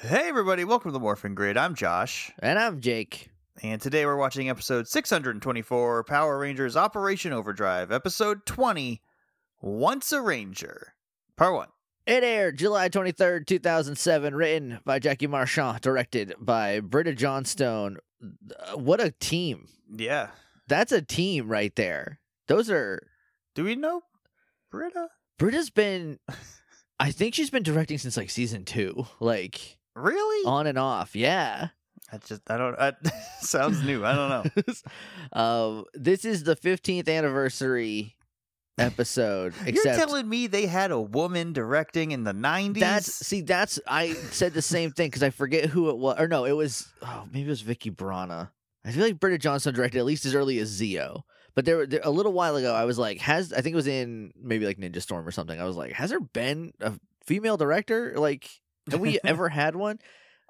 Hey, everybody, welcome to the Morphin Grid. I'm Josh, And I'm Jake. and today we're watching episode 624 Power Rangers Operation Overdrive, episode 20 Once a Ranger, part one. It aired July 23rd, 2007, written by Jackie Marchand, directed by Britta Johnstone. Uh, What a team. Yeah. That's a team right there. Those are. Do we know Britta? Britta's been. I think she's been directing since like season two, like Really? on and off. Yeah. I just, I don't, I, sounds new. I don't know. um, this is the 15th anniversary episode. You're telling me they had a woman directing in the 90s? That's see, that's I said the same thing because I forget who it was. Or no, it was oh maybe it was Vicky Brana. I feel like Britta Johnson directed at least as early as Zeo. But there, there a little while ago, I was like, has I think it was in maybe like Ninja Storm or something. I was like, has there been a female director? Like, have we ever had one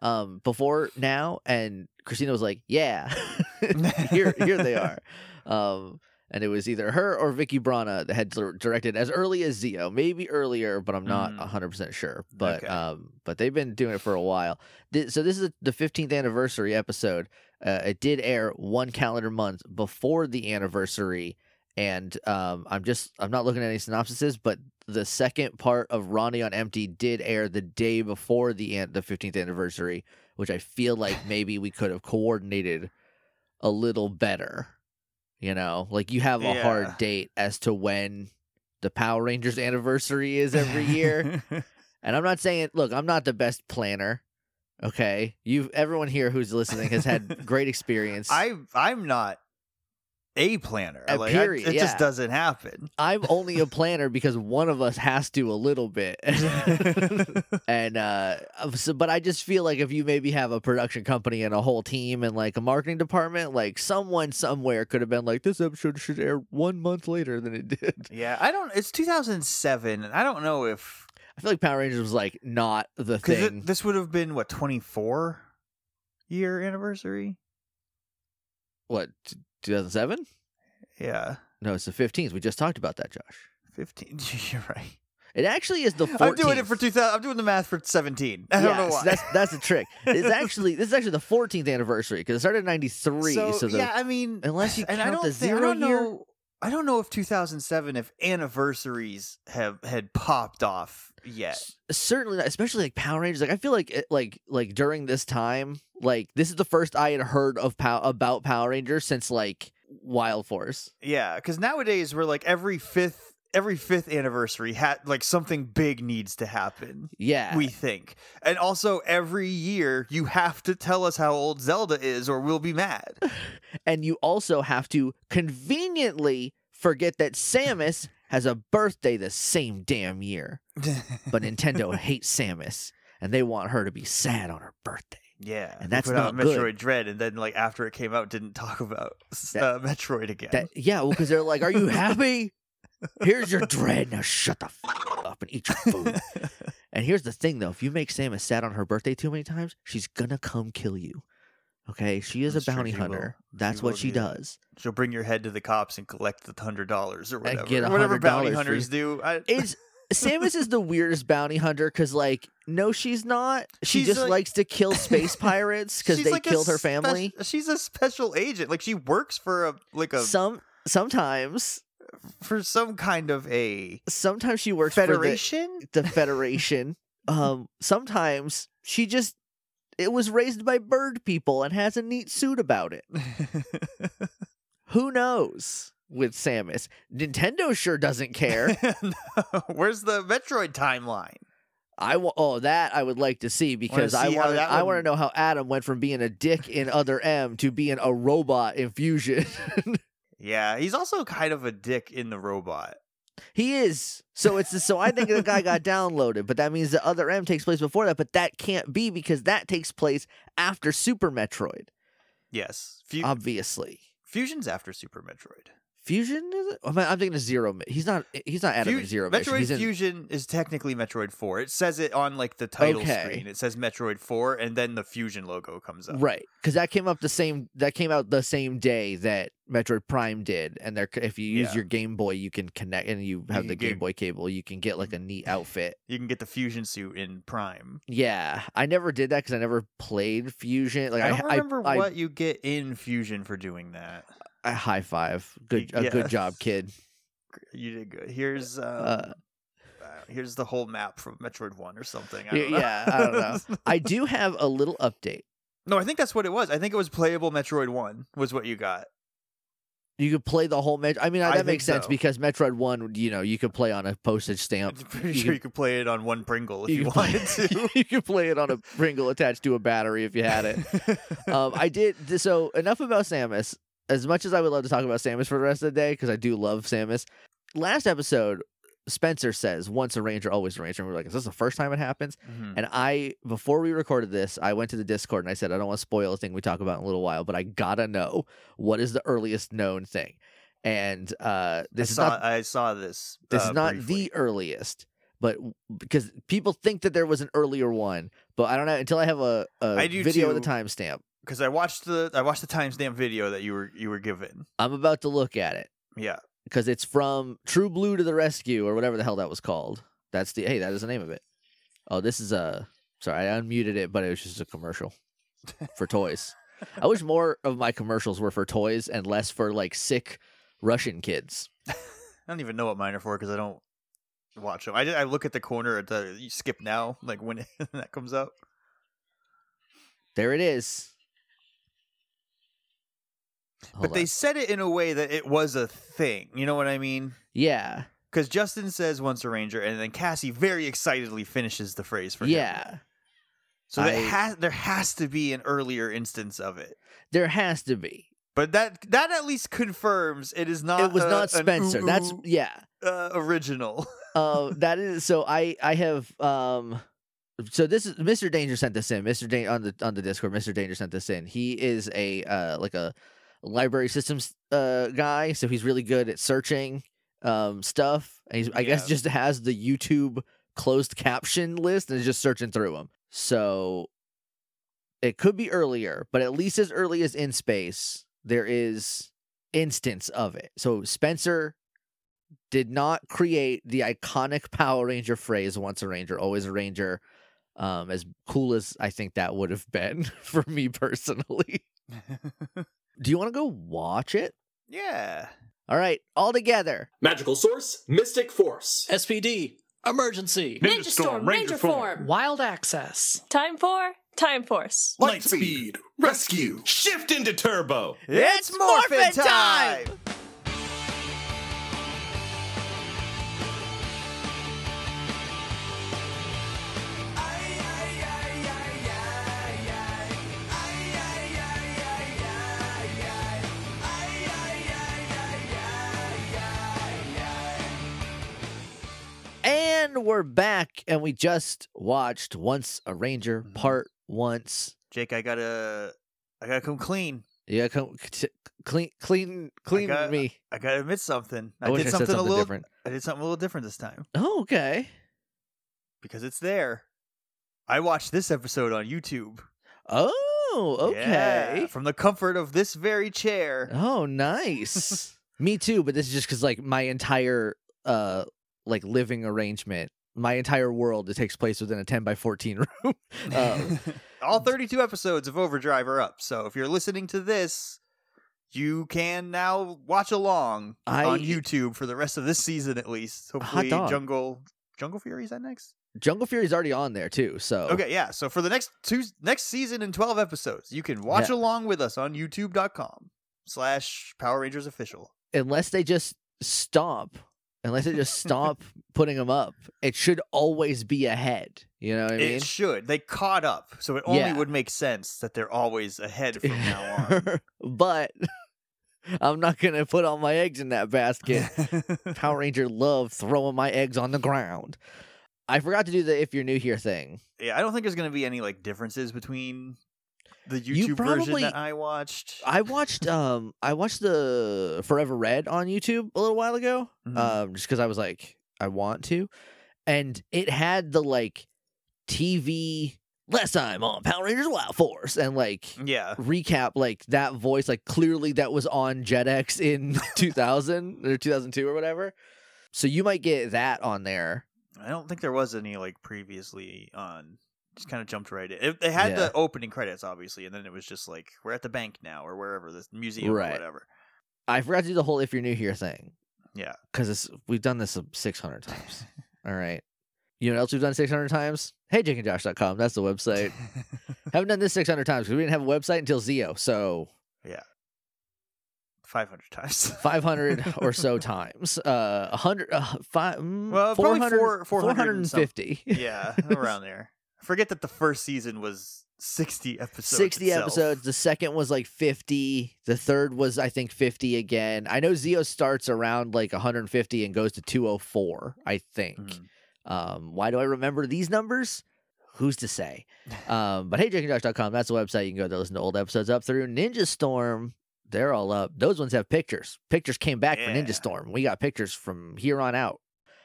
um before now? And Christina was like, yeah, here here they are. Um, and it was either her or Vicky Brana that had directed as early as Zeo, maybe earlier, but I'm not Mm. 100% sure. But Okay. um, but they've been doing it for a while. So this is the 15th anniversary episode. Uh, it did air one calendar month before the anniversary, and um, I'm just I'm not looking at any synopsises, but the second part of Ronny on Empty did air the day before the an- the 15th anniversary, which I feel like maybe we could have coordinated a little better. You know, like you have a Yeah. hard date as to when the Power Rangers anniversary is every year. and I'm not saying, look, I'm not the best planner. Okay, you everyone here who's listening has had great experience. I, I'm not a planner. A like, I- period, it yeah. just doesn't happen. I'm only a planner because one of us has to a little bit. and uh so, but I just feel like if you maybe have a production company and a whole team and like a marketing department, like someone somewhere could have been like, this episode should air one month later than it did. Yeah, I don't. It's 2007, and I don't know if I feel like Power Rangers was like not the thing. this would have been what 24 year anniversary. what, 2007? Yeah, No, it's the 15th. We just talked about that, Josh. 15. You're right. It actually is the 14th. I'm doing it for 2000. I'm doing the math for 17. I don't know why. That's that's the trick. It's actually this is actually the 14th anniversary because it started in 93. so, So, the, yeah, I mean, unless you and I count don't the think, I zero don't year- know. I don't know if 2007 if anniversaries have had popped off yet. s- certainly not, especially like Power Rangers. Like I feel like it, like like during this time, like this is the first I had heard of pow- about Power Rangers since like Wild Force. Yeah, because nowadays we're like every fifth every fifth anniversary had like something big needs to happen. Yeah, We think, and also every year you have to tell us how old Zelda is, or we'll be mad. and you also have to conveniently forget that Samus has a birthday the same damn year. But Nintendo hates Samus, and they want her to be sad on her birthday. yeah, And that's not good. Metroid Dread, and then like after it came out, didn't talk about That- uh, Metroid again. That yeah, well, because they're like, "Are you happy? Here's your dread. Now shut the f- up and eat your food." and here's the thing, though: if you make Samus sad on her birthday too many times, she's gonna come kill you. Okay, she is That's a true, bounty she will. hunter. She That's will what she do does. She'll bring your head to the cops and collect the hundred dollars or And whatever. get a whatever $100 bounty for hunters do. I, Is Samus is the weirdest bounty hunter because, like, no, she's not. She She's just like- likes to kill space pirates because she's they like a killed her spec- family. she's a special agent. Like she works for a like a Some sometimes, for some kind of a sometimes she works federation. for the, the Federation. um, sometimes she just it was raised by bird people and has a neat suit about it. Who knows? With Samus, Nintendo sure doesn't care. No. Where's the Metroid timeline? I wa- oh that I would like to see because I want I want to know how Adam went from being a dick in Other M to being a robot in Fusion. Yeah, he's also kind of a dick in the robot. he is. So it's so I think the guy got downloaded, but that means the Other M takes place before that. But that can't be because that takes place after Super Metroid, Yes, Fu- obviously. Fusion's after Super Metroid. Fusion is it? Oh, I'm thinking of Zero. He's not. He's not Adam Fu- in Zero Mission. Metroid in, Fusion is technically Metroid 4. It says it on like the title Okay. screen. It says Metroid 4 and then the Fusion logo comes up. right because that came up the same. That came out the same day that Metroid Prime did, and there, if you use Yeah. your Game Boy, you can connect, and you have can the Game get- Boy cable. You can get like a neat outfit. You can get the Fusion suit in Prime. Yeah, I never did that because I never played Fusion. Like I I, don't remember I, what you get in Fusion for doing that. I, high five. Good, a Yeah. good job, kid. You did good. Here's um, Uh, uh, here's the whole map from Metroid 1 or something. I Y- don't know. yeah, I don't know. I do have a little update. no, I think that's what it was. I think it was playable Metroid 1 was what you got. You could play the whole Met. I mean, I that makes sense so. because Metroid One, you know, you could play on a postage stamp. I'm pretty you sure can- you could play it on one Pringle if you, could play- wanted to. you could play it on a Pringle attached to a battery if you had it. um, I did so enough about Samus. As much as I would love to talk about Samus for the rest of the day, because I do love Samus. Last episode, Spencer says, "Once a ranger, always a ranger." And we're like, "Is this the first time it happens?" Mhm. And I, before we recorded this, I went to the Discord and I said, "I don't want to spoil a thing we talk about in a little while, but I gotta know what is the earliest known thing." And uh, this I is saw, not I saw this. this uh, is not briefly. the earliest, but because people think that there was an earlier one, but I don't know until I have a, do video with a timestamp. Because I watched the I watched the timestamp video that you were you were given. I'm about to look at it Yeah, because it's from True Blue to the Rescue or whatever the hell that was called. That's the hey, that is the name of it. Oh, this is a sorry, I unmuted it, but it was just a commercial for toys. I wish more of my commercials were for toys and less for like sick Russian kids. I don't even know what mine are for because I don't watch them. I, I look at the corner at the you skip now like when that comes up. There it is. But they said it in a way that it was a thing. You know what I mean? yeah, Because Justin says once a ranger, and then Cassie very excitedly finishes the phrase for him. yeah. So that I- has there has to be an earlier instance of it. There has to be. But that that at least confirms it is not. it was a- not Spencer. That's yeah. uh, original. Uh, that is so. I I have um. So this is Mr. Danger sent this in. Mr. Danger on the on the Discord. Mr. Danger sent this in. He is a uh like a library systems uh guy. So he's really good at searching um stuff. And he's I guess just has the YouTube closed caption list and is just searching through them. So it could be earlier, but at least as early as in space, there is instance of it. So Spencer did not create the iconic Power Ranger phrase once a ranger, always a ranger. Um, as cool as I think that would have been for me personally. Do you want to go watch it? yeah. All right, all together. Magical Source, Mystic Force. SPD, emergency, Ninja Storm, Ranger form. wild access. Time for Time Force. Lightspeed, rescue, shift into turbo. It's Morphin' Morphin time! time! And we're back, and we just watched Once a Ranger Mhm. Part Once. Jake, I gotta, I gotta come clean. Gotta come t- clean, clean, clean got- me. I gotta admit something. I, I, did I something, something a little. different. I did something a little different this time Oh, okay. because it's there. I watched this episode on YouTube. Oh, okay. Yeah, from the comfort of this very chair. Oh, nice. Me too, but this is just because like my entire uh like living arrangement, my entire world it takes place within a ten by fourteen room. um, All 32 episodes of Overdrive are up. So if you're listening to this, you can now watch along I- on YouTube for the rest of this season at least. Hopefully. Jungle Jungle Fury is that next? Jungle Fury's already on there too, so Okay, yeah. So for the next two next season and 12 episodes, you can watch Yeah. along with us on youtube.com slash Power Rangers official. unless they just stop, unless they just stop putting them up, it should always be ahead. You know what I mean? It should. They caught up. So it only Yeah. would make sense that they're always ahead from now on. but I'm not gonna put all my eggs in that basket. Power Ranger love throwing my eggs on the ground. I forgot to do the if you're new here thing. yeah, I don't think there's going to be any like differences between the You YouTube version probably- that I watched. I watched um I watched the Forever Red on YouTube a little while ago. Mhm. Um just because I was like, I want to. And it had the like TV last time on Power Rangers Wild Force and like yeah. recap like that voice like clearly that was on Jetix in 2000 or 2002 or whatever. So you might get that on there. I don't think there was any like previously on. Just kind of jumped right in. It, they had Yeah. the opening credits, obviously, and then it was just like we're at the bank now, or wherever the museum Right. or whatever. I forgot to do the whole if you're new here thing. Yeah. Because we've done this 600 times. All right. You know what else we've done 600 times? Hey, jakeandjosh.com. That's the website. Haven't done this 600 times because we didn't have a website until Zeo. So Yeah. Five hundred times. 500 or so times. Uh, 100, uh, five, mm, Well, probably 400, four- 400 and some- 450. yeah, around there. Forget that the first season was sixty episodes. 60 itself. episodes. The second was like 50. The third was, I think, 50 again. I know Zeo starts around like 150 and goes to 204, I think. Mhm. Um, why do I remember these numbers? Who's to say? Um, but hey, jakeandjosh.com, that's the website. You can go there, listen to old episodes up through Ninja Storm. They're all up. Those ones have pictures. Pictures came back for Yeah. Ninja Storm. We got pictures from here on out.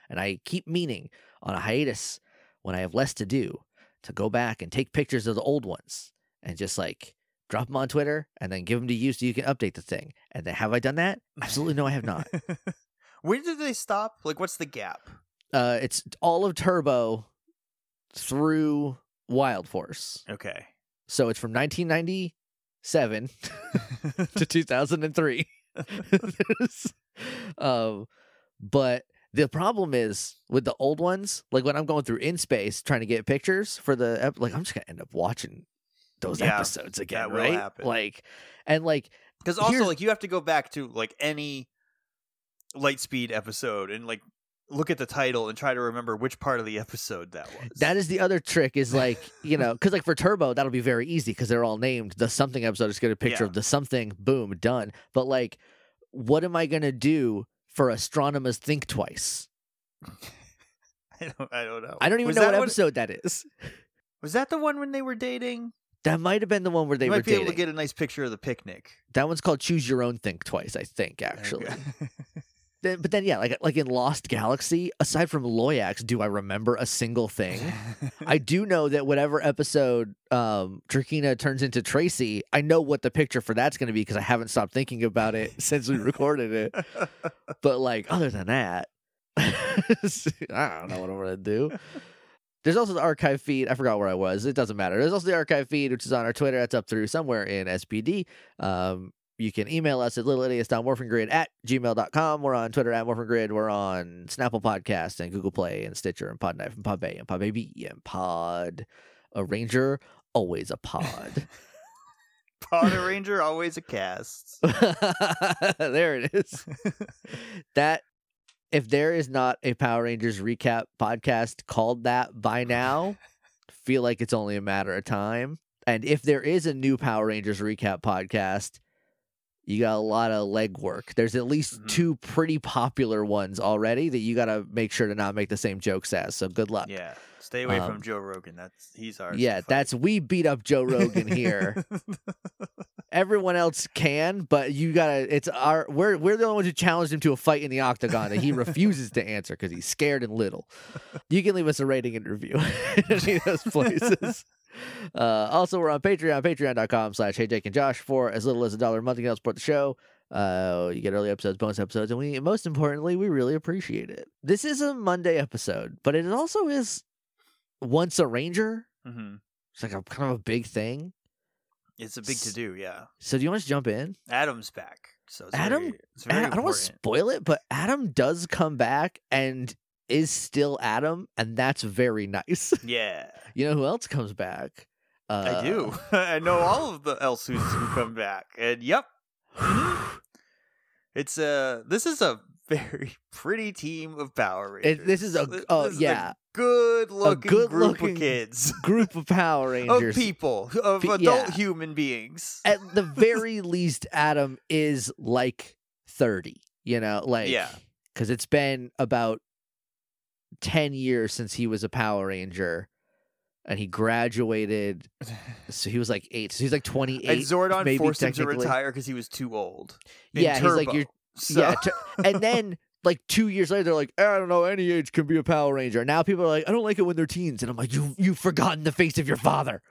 And I keep meaning on a hiatus when I have less to do to go back and take pictures of the old ones and just like drop them on Twitter and then give them to you so you can update the thing. And then have I done that? Absolutely no, I have not. when did they stop? Like, what's the gap? Uh, it's all of Turbo through Wild Force. Okay. So it's from 1997 to 2003. Um, but the problem is with the old ones, like when I'm going through in space trying to get pictures for the ep- like, I'm just gonna end up watching those Yeah, episodes again, that will right? happen. Like, and like, Because also, like, you have to go back to like any Lightspeed episode and like look at the title and try to remember which part of the episode that was. that is the other trick is like, you know, because like for Turbo, that'll be very easy because they're all named. The something episode is get a picture Yeah. of the something, boom, done. But like, what am I gonna do for Astronomers Think Twice? I don't. I don't know. I don't even Was know what episode that is. Was that the one when they were dating? That might have been the one where they you were might be dating. able to get a nice picture of the picnic. That one's called Choose Your Own Think Twice, I think, actually. Okay. Then, but then, yeah, like like in Lost Galaxy, aside from Loyax, do I remember a single thing? I do know that whatever episode um Trakeena turns into Tracy, I know what the picture for that's going to be because I haven't stopped thinking about it since we recorded it. But like, other than that, I don't know what I'm going to do. There's also the archive feed. I forgot where I was. It doesn't matter. There's also the archive feed, which is on our Twitter. That's up through somewhere in SPD. Um, you can email us at littleidiots.morphingrid at gmail.com. We're on Twitter at morphingrid. We're on Snapple Podcast and Google Play and Stitcher and Podknife and Podbay and Podbaby and Pod. A Ranger, always a pod. Potter Ranger, always a cast. there it is. that if there is not a Power Rangers recap podcast called that by now, feel like it's only a matter of time. And if there is a new Power Rangers recap podcast, you got a lot of legwork. There's at least Mhm. two pretty popular ones already that you got to make sure to not make the same jokes as. So good luck. Yeah, stay away Um, from Joe Rogan. That's he's our Yeah, that's we beat up Joe Rogan here. Everyone else can, but you gotta. It's our. We're we're the only ones who challenged him to a fight in the octagon, and he refuses to answer because he's scared and little. You can leave us a rating and review in any of those places. Uh, also, we're on Patreon, patreon.com slash Hey Jake and Josh for as little as a dollar a month. You can help support the show. Uh, you get early episodes, bonus episodes, and we most importantly, we really appreciate it. This is a Monday episode, but it also is once a Ranger. Mhm. It's like a kind of a big thing. It's a big to do. Yeah, So do you want us to jump in? Adam's back. So Adam- very, very Adam- I don't want to spoil it, but Adam does come back and is still Adam, and that's very nice. Yeah, you know who else comes back? Uh, I do. I know all of the Elsuits who come back, and yep, it's a. This is a very pretty team of Power Rangers. It- this is a- oh, is yeah. good looking group good-looking of kids, Group of Power of Rangers. people, of adult yeah. human beings. At the very least, Adam is like thirty. You know, like Yeah. because it's been about ten years since he was a Power Ranger, and he graduated. So he was like eight. So he's like twenty eight. And. Zordon maybe forced him to retire because he was too old. Yeah, he's like you're So- yeah, t- and then like two years later, they're like, eh, I don't know, any age can be a Power Ranger. Now people are like, I don't like it when they're teens, and I'm like, you you've forgotten the face of your father.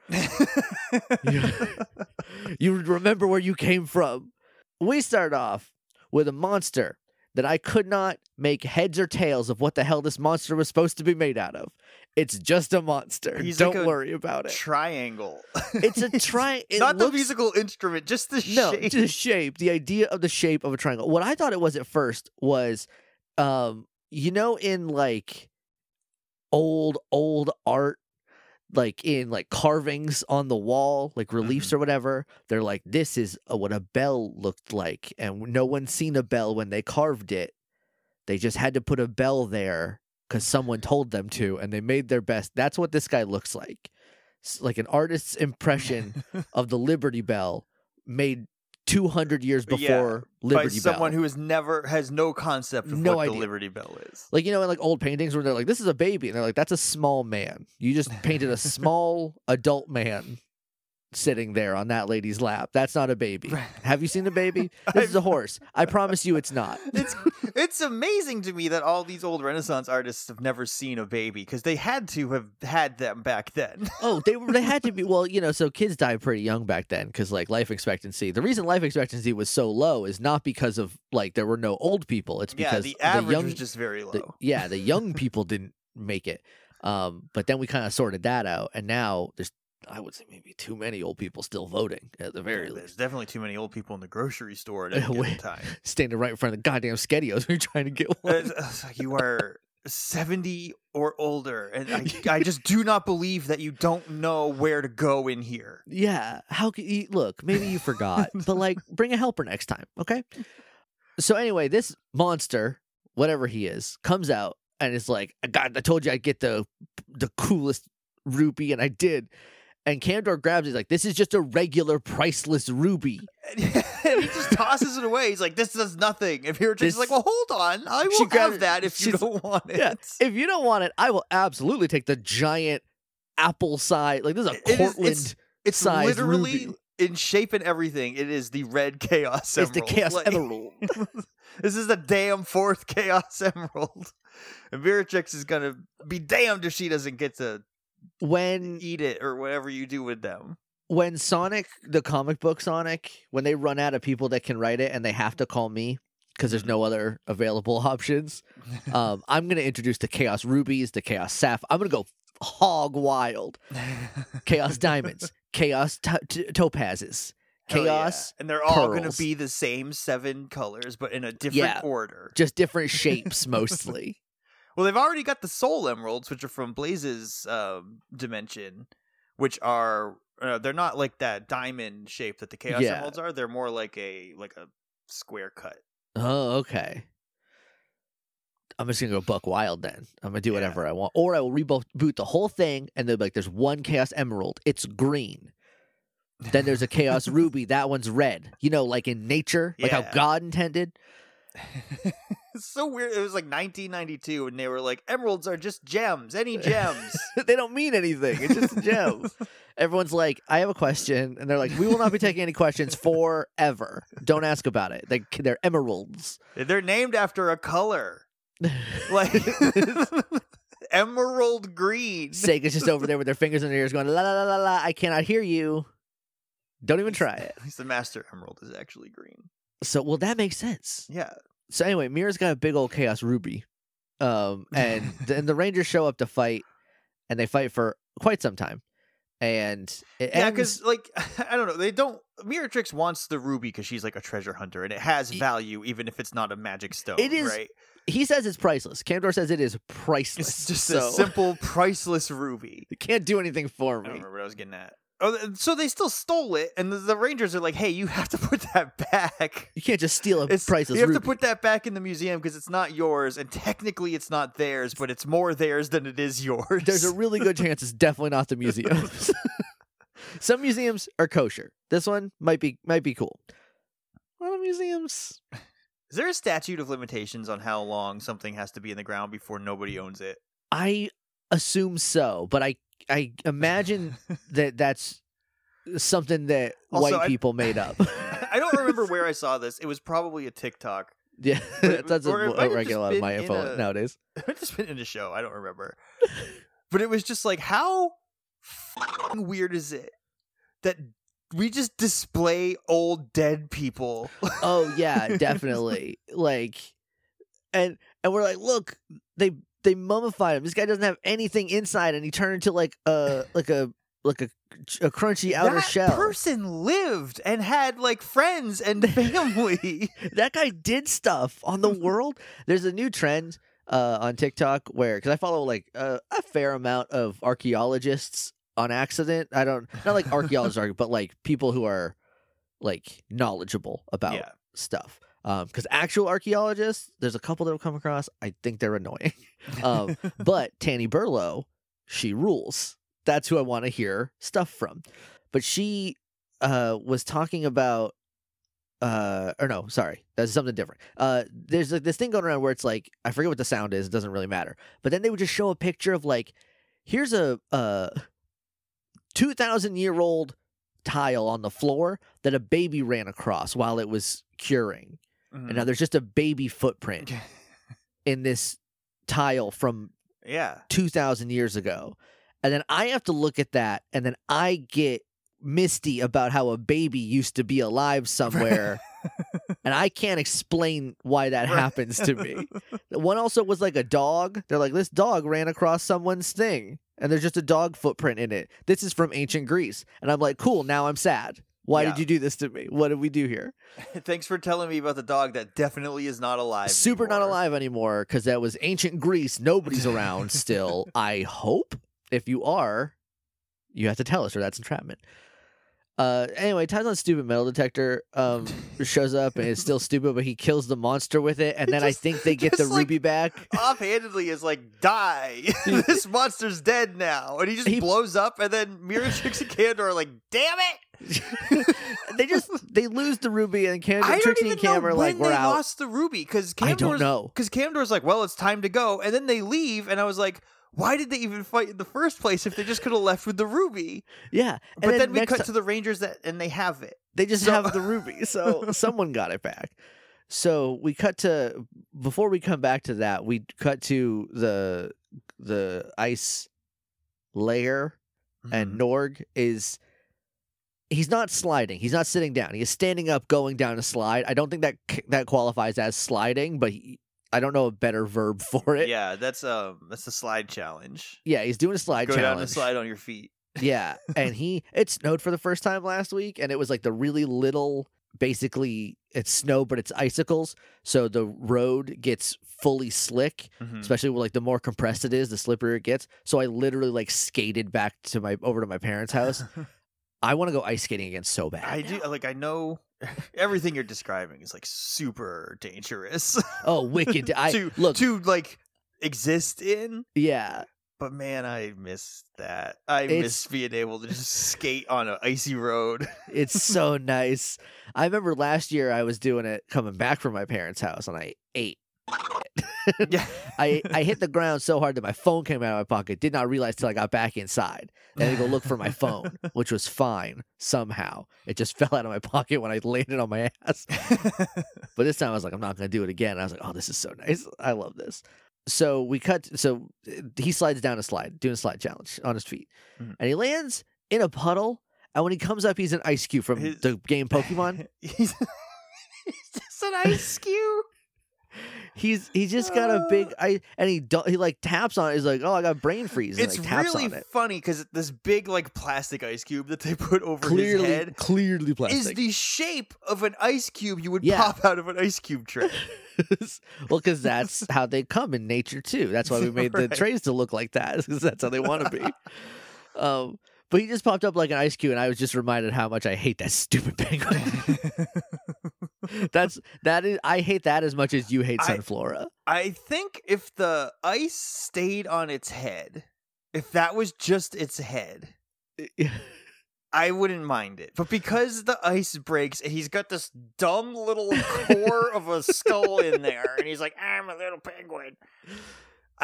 You, you remember where you came from. We start off with a monster that I could not make heads or tails of what the hell this monster was supposed to be made out of. It's just a monster. He's Don't like a worry about it. triangle. It's a tri. It Not the musical instrument, just the no, shape. the shape, the idea of the shape of a triangle. What I thought it was at first was, um, you know, in like old old art, like in like carvings on the wall, like reliefs Mm-hmm. or whatever. They're like, this is uh, what a bell looked like, and no one's seen a bell when they carved it. They just had to put a bell there because someone told them to, and they made their best. That's what this guy looks like, S- like an artist's impression of the Liberty Bell made 200 years before Yeah, before By Liberty someone Bell. who has never has no concept of No what the. Liberty Bell is. like you know in like old paintings where they're like this is a baby and they're like that's a small man. You just painted a small adult man sitting there on that lady's lap. That's not a baby. Have you seen a baby? This is a horse. I promise you it's not. It's it's amazing to me that all these old Renaissance artists have never seen a baby because they had to have had them back then. Oh, they were they had to be well, you know, so kids died pretty young back then cuz like life expectancy. The reason life expectancy was so low is not because of like there were no old people. It's yeah, because the average young was just very low. the, yeah, the young people didn't make it. Um, but then we kind of sorted that out, and now there's, I would say, maybe too many old people still voting at the very Yeah, least, There's definitely too many old people in the grocery store at any time. standing right in front of the goddamn Skedios when you're trying to get one. It's- it's like you are 70 or older, and I, I just do not believe that you don't know where to go in here. Yeah, how can you look? Maybe you forgot, but like, bring a helper next time, okay? So anyway, this monster, whatever he is, comes out and is like, "I got, I told you I'd get the the coolest rupee, and I did." And Kamdor grabs it, he's like, "This is just a regular priceless ruby." and he just tosses it away. He's like, "This does nothing." If you're just like, "Well, hold on, I will have that if you don't want it." Yeah, if you don't want it, I will absolutely take the giant apple size. Like this is a It is- Cortland. it's- It's size literally ruby. in shape and everything. It is the red chaos it's the emerald. chaos Like, emerald. this is the damn fourth chaos emerald. And Miratrix is gonna be damned if she doesn't get to when eat it or whatever you do with them. when Sonic, the comic book Sonic, when they run out of people that can write it and they have to call me because there's no other available options, um, I'm gonna introduce the Chaos Rubies, the Chaos Sapphire. I'm gonna go hog wild. Chaos Diamonds, Chaos to- t- Topazes, Hell yeah. Chaos, and they're all gonna be the same seven colors, but in a different Yeah. order. just different shapes mostly. Well, they've already got the soul emeralds, which are from Blaze's um, dimension, which are uh, they're not like that diamond shape that the chaos Yeah. emeralds are. They're more like a like a square cut. Oh, okay. I'm just gonna go buck wild then. I'm gonna do Yeah. whatever I want, or I will reboot the whole thing, and they'll be like, "There's one Chaos Emerald. It's green. Then there's a Chaos Ruby. That one's red. You know, like in nature, like how God intended. it's so weird. It was like 1992, and they were like, "Emeralds are just gems. Any gems." they don't mean anything. It's just gems." Everyone's like, "I have a question," and they're like, "We will not be taking any questions forever. Don't ask about it. They, they're emeralds." They're named after a color, like emerald green. Sega's just over there with their fingers in their ears, going, "La la la la la. I cannot hear you. Don't even try it." Least the Master Emerald is actually green. So, well, that makes sense. Yeah. So anyway, Mira's got a big old chaos ruby, um, and then the Rangers show up to fight, and they fight for quite some time, and it Yeah, ends- because like I don't know, they don't. Miratrix wants the ruby because she's like a treasure hunter, and it has value even if it's not a magic stone. It is right. he says it's priceless. Kamdor says it is priceless. It's just so a simple, priceless ruby. it can't do anything for I don't me. remember what I was getting at. Oh, so they still stole it, and the, the Rangers are like, "Hey, you have to put that back. You can't just steal a It's, priceless you have ruby. to put that back in the museum because it's not yours, and technically it's not theirs, but it's more theirs than it is yours." There's a really good chance it's definitely not the museums. Some museums are kosher. This one might be might be cool. A lot of museums. Is there a statute of limitations on how long something has to be in the ground before nobody owns it? I assume so, but I I imagine that that's something that Also, white I- people made up. I don't remember where I saw this. It was probably a TikTok. yeah, But- that's a, or it might a just regular on been my in phone a- nowadays. It just been in a show. I don't remember. But it was just like, how f***ing weird is it that we just display old dead people? Oh yeah, definitely. like, and and we're like, look, they they mummified him. This guy doesn't have anything inside, and he turned into like a like a like a, a crunchy outer that shell. person lived and had like friends and family. that guy did stuff on the world. There's a new trend uh, on TikTok where, because I follow like uh, a fair amount of archaeologists on accident. I don't not like archaeologists, but like people who are like knowledgeable about yeah. stuff. Because actual archaeologists, there's a couple that have come across. I think they're annoying. um, but Tanny Burlow, she rules. That's who I want to hear stuff from. But she uh, was talking about, uh, or no, sorry, that's something different. Uh, there's like this thing going around where it's like I forget what the sound is. It doesn't really matter. But then they would just show a picture of like, here's a uh, two thousand year old tile on the floor that a baby ran across while it was curing, Mhm. and now there's just a baby footprint in this tile from yeah. 2000 years ago. And then I have to look at that and then I get misty about how a baby used to be alive somewhere and I can't explain why that Right. happens to me. One also was like a dog. They're like this dog ran across someone's thing and there's just a dog footprint in it. This is from ancient Greece. And I'm like, "Cool, now I'm sad. Why Yeah. did you do this to me? What did we do here?" Thanks for telling me about the dog that definitely is not alive. Super not alive anymore because that was ancient Greece. Nobody's around still. I hope. If you are, you have to tell us, or that's entrapment. Uh, anyway, on stupid metal detector. Um, shows up and it's still stupid, but he kills the monster with it, and then I think they get the like, ruby back. Offhandedly is like, die. this monster's dead now. And he just He- blows up, and then Miratrix and Kamdor are like, damn it. they just they lose the ruby, and Cam- I Trixie and Cam are like, "We're out." lost the ruby because I don't know. Because Kamdor's like, well, it's time to go, and then they leave, and I was like, why did they even fight in the first place if they just could have left with the ruby? Yeah, and But then, we cut ti- to the Rangers that, and they have it. They just So- have the ruby, so someone got it back. So we cut to before we come back to that, we cut to the the ice layer, Mm-hmm. and Norg is he's not sliding, he's not sitting down, he is standing up, going down a slide. I don't think that that qualifies as sliding, but he, I don't know a better verb for it. yeah, that's um, that's the slide challenge. Yeah, he's doing a slide Go down challenge. and slide on your feet. Yeah, and he it snowed for the first time last week, and it was like the really little. Basically, it's snow, but it's icicles, so the road gets fully slick. Mhm. Especially with, like the more compressed it is, the slipperier it gets. So I literally like skated back to my over to my parents' house. I want to go ice skating again so bad. I do like. I know everything you're describing is like super dangerous Oh, wicked! I to look, to like exist in. yeah, But man, I miss that. I It's- miss being able to just skate on an icy road. it's so nice. I remember last year I was doing it coming back from my parents' house, and I ate. yeah, I, I hit the ground so hard that my phone came out of my pocket. Did not realize till I got back inside. Then I had to go look for my phone, which was fine somehow. It just fell out of my pocket when I landed on my ass. But this time I was like, I'm not going to do it again. I was like, oh, this is so nice. I love this. So we cut. So uh, he slides down a slide, doing a slide challenge on his feet, Mhm. and he lands in a puddle. And when he comes up, he's an ice cube from His- the game Pokemon. he's, he's just an ice cube. He's he's just got a big Uh. I and he do, he like taps on it. He's like, oh, I got brain freeze. And It's like, taps really on it. funny because this big like plastic ice cube that they put over Clearly, his head clearly is the shape of an ice cube you would Yeah. pop out of an ice cube tray. well, because that's how they come in nature too. That's why we made the trays to look like that, because that's how they want to be. um, but he just popped up like an ice cube, and I was just reminded how much I hate that stupid penguin. that's that is I hate that as much as you hate I- Sunflora. I think if the ice stayed on its head, if that was just its head, I wouldn't mind it. But because the ice breaks and he's got this dumb little core of a skull in there, and he's like, I'm a little penguin.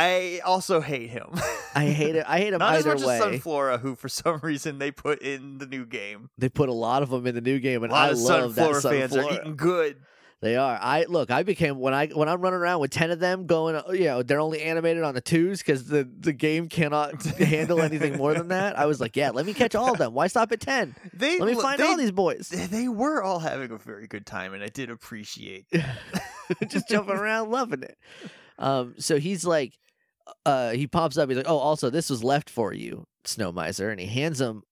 I also hate him. I hate it. I hate him Not as either much way. as Sunflora, who for some reason they put in the new game. They put a lot of them in the new game, A and lot I of love that Sunflora fans are eating good. They are. I look. I became when I when I'm running around with ten of them going. uh, You know, they're only animated on the twos because the the game cannot handle anything more than that. I was like, yeah, let me catch all of them. Why stop at ten? They Let me find they, all these boys. They were all having a very good time, and I did appreciate. just jumping around, loving it. Um, so he's like, uh, he pops up. He's like, oh, also this was left for you, Snow Miser, and he hands him.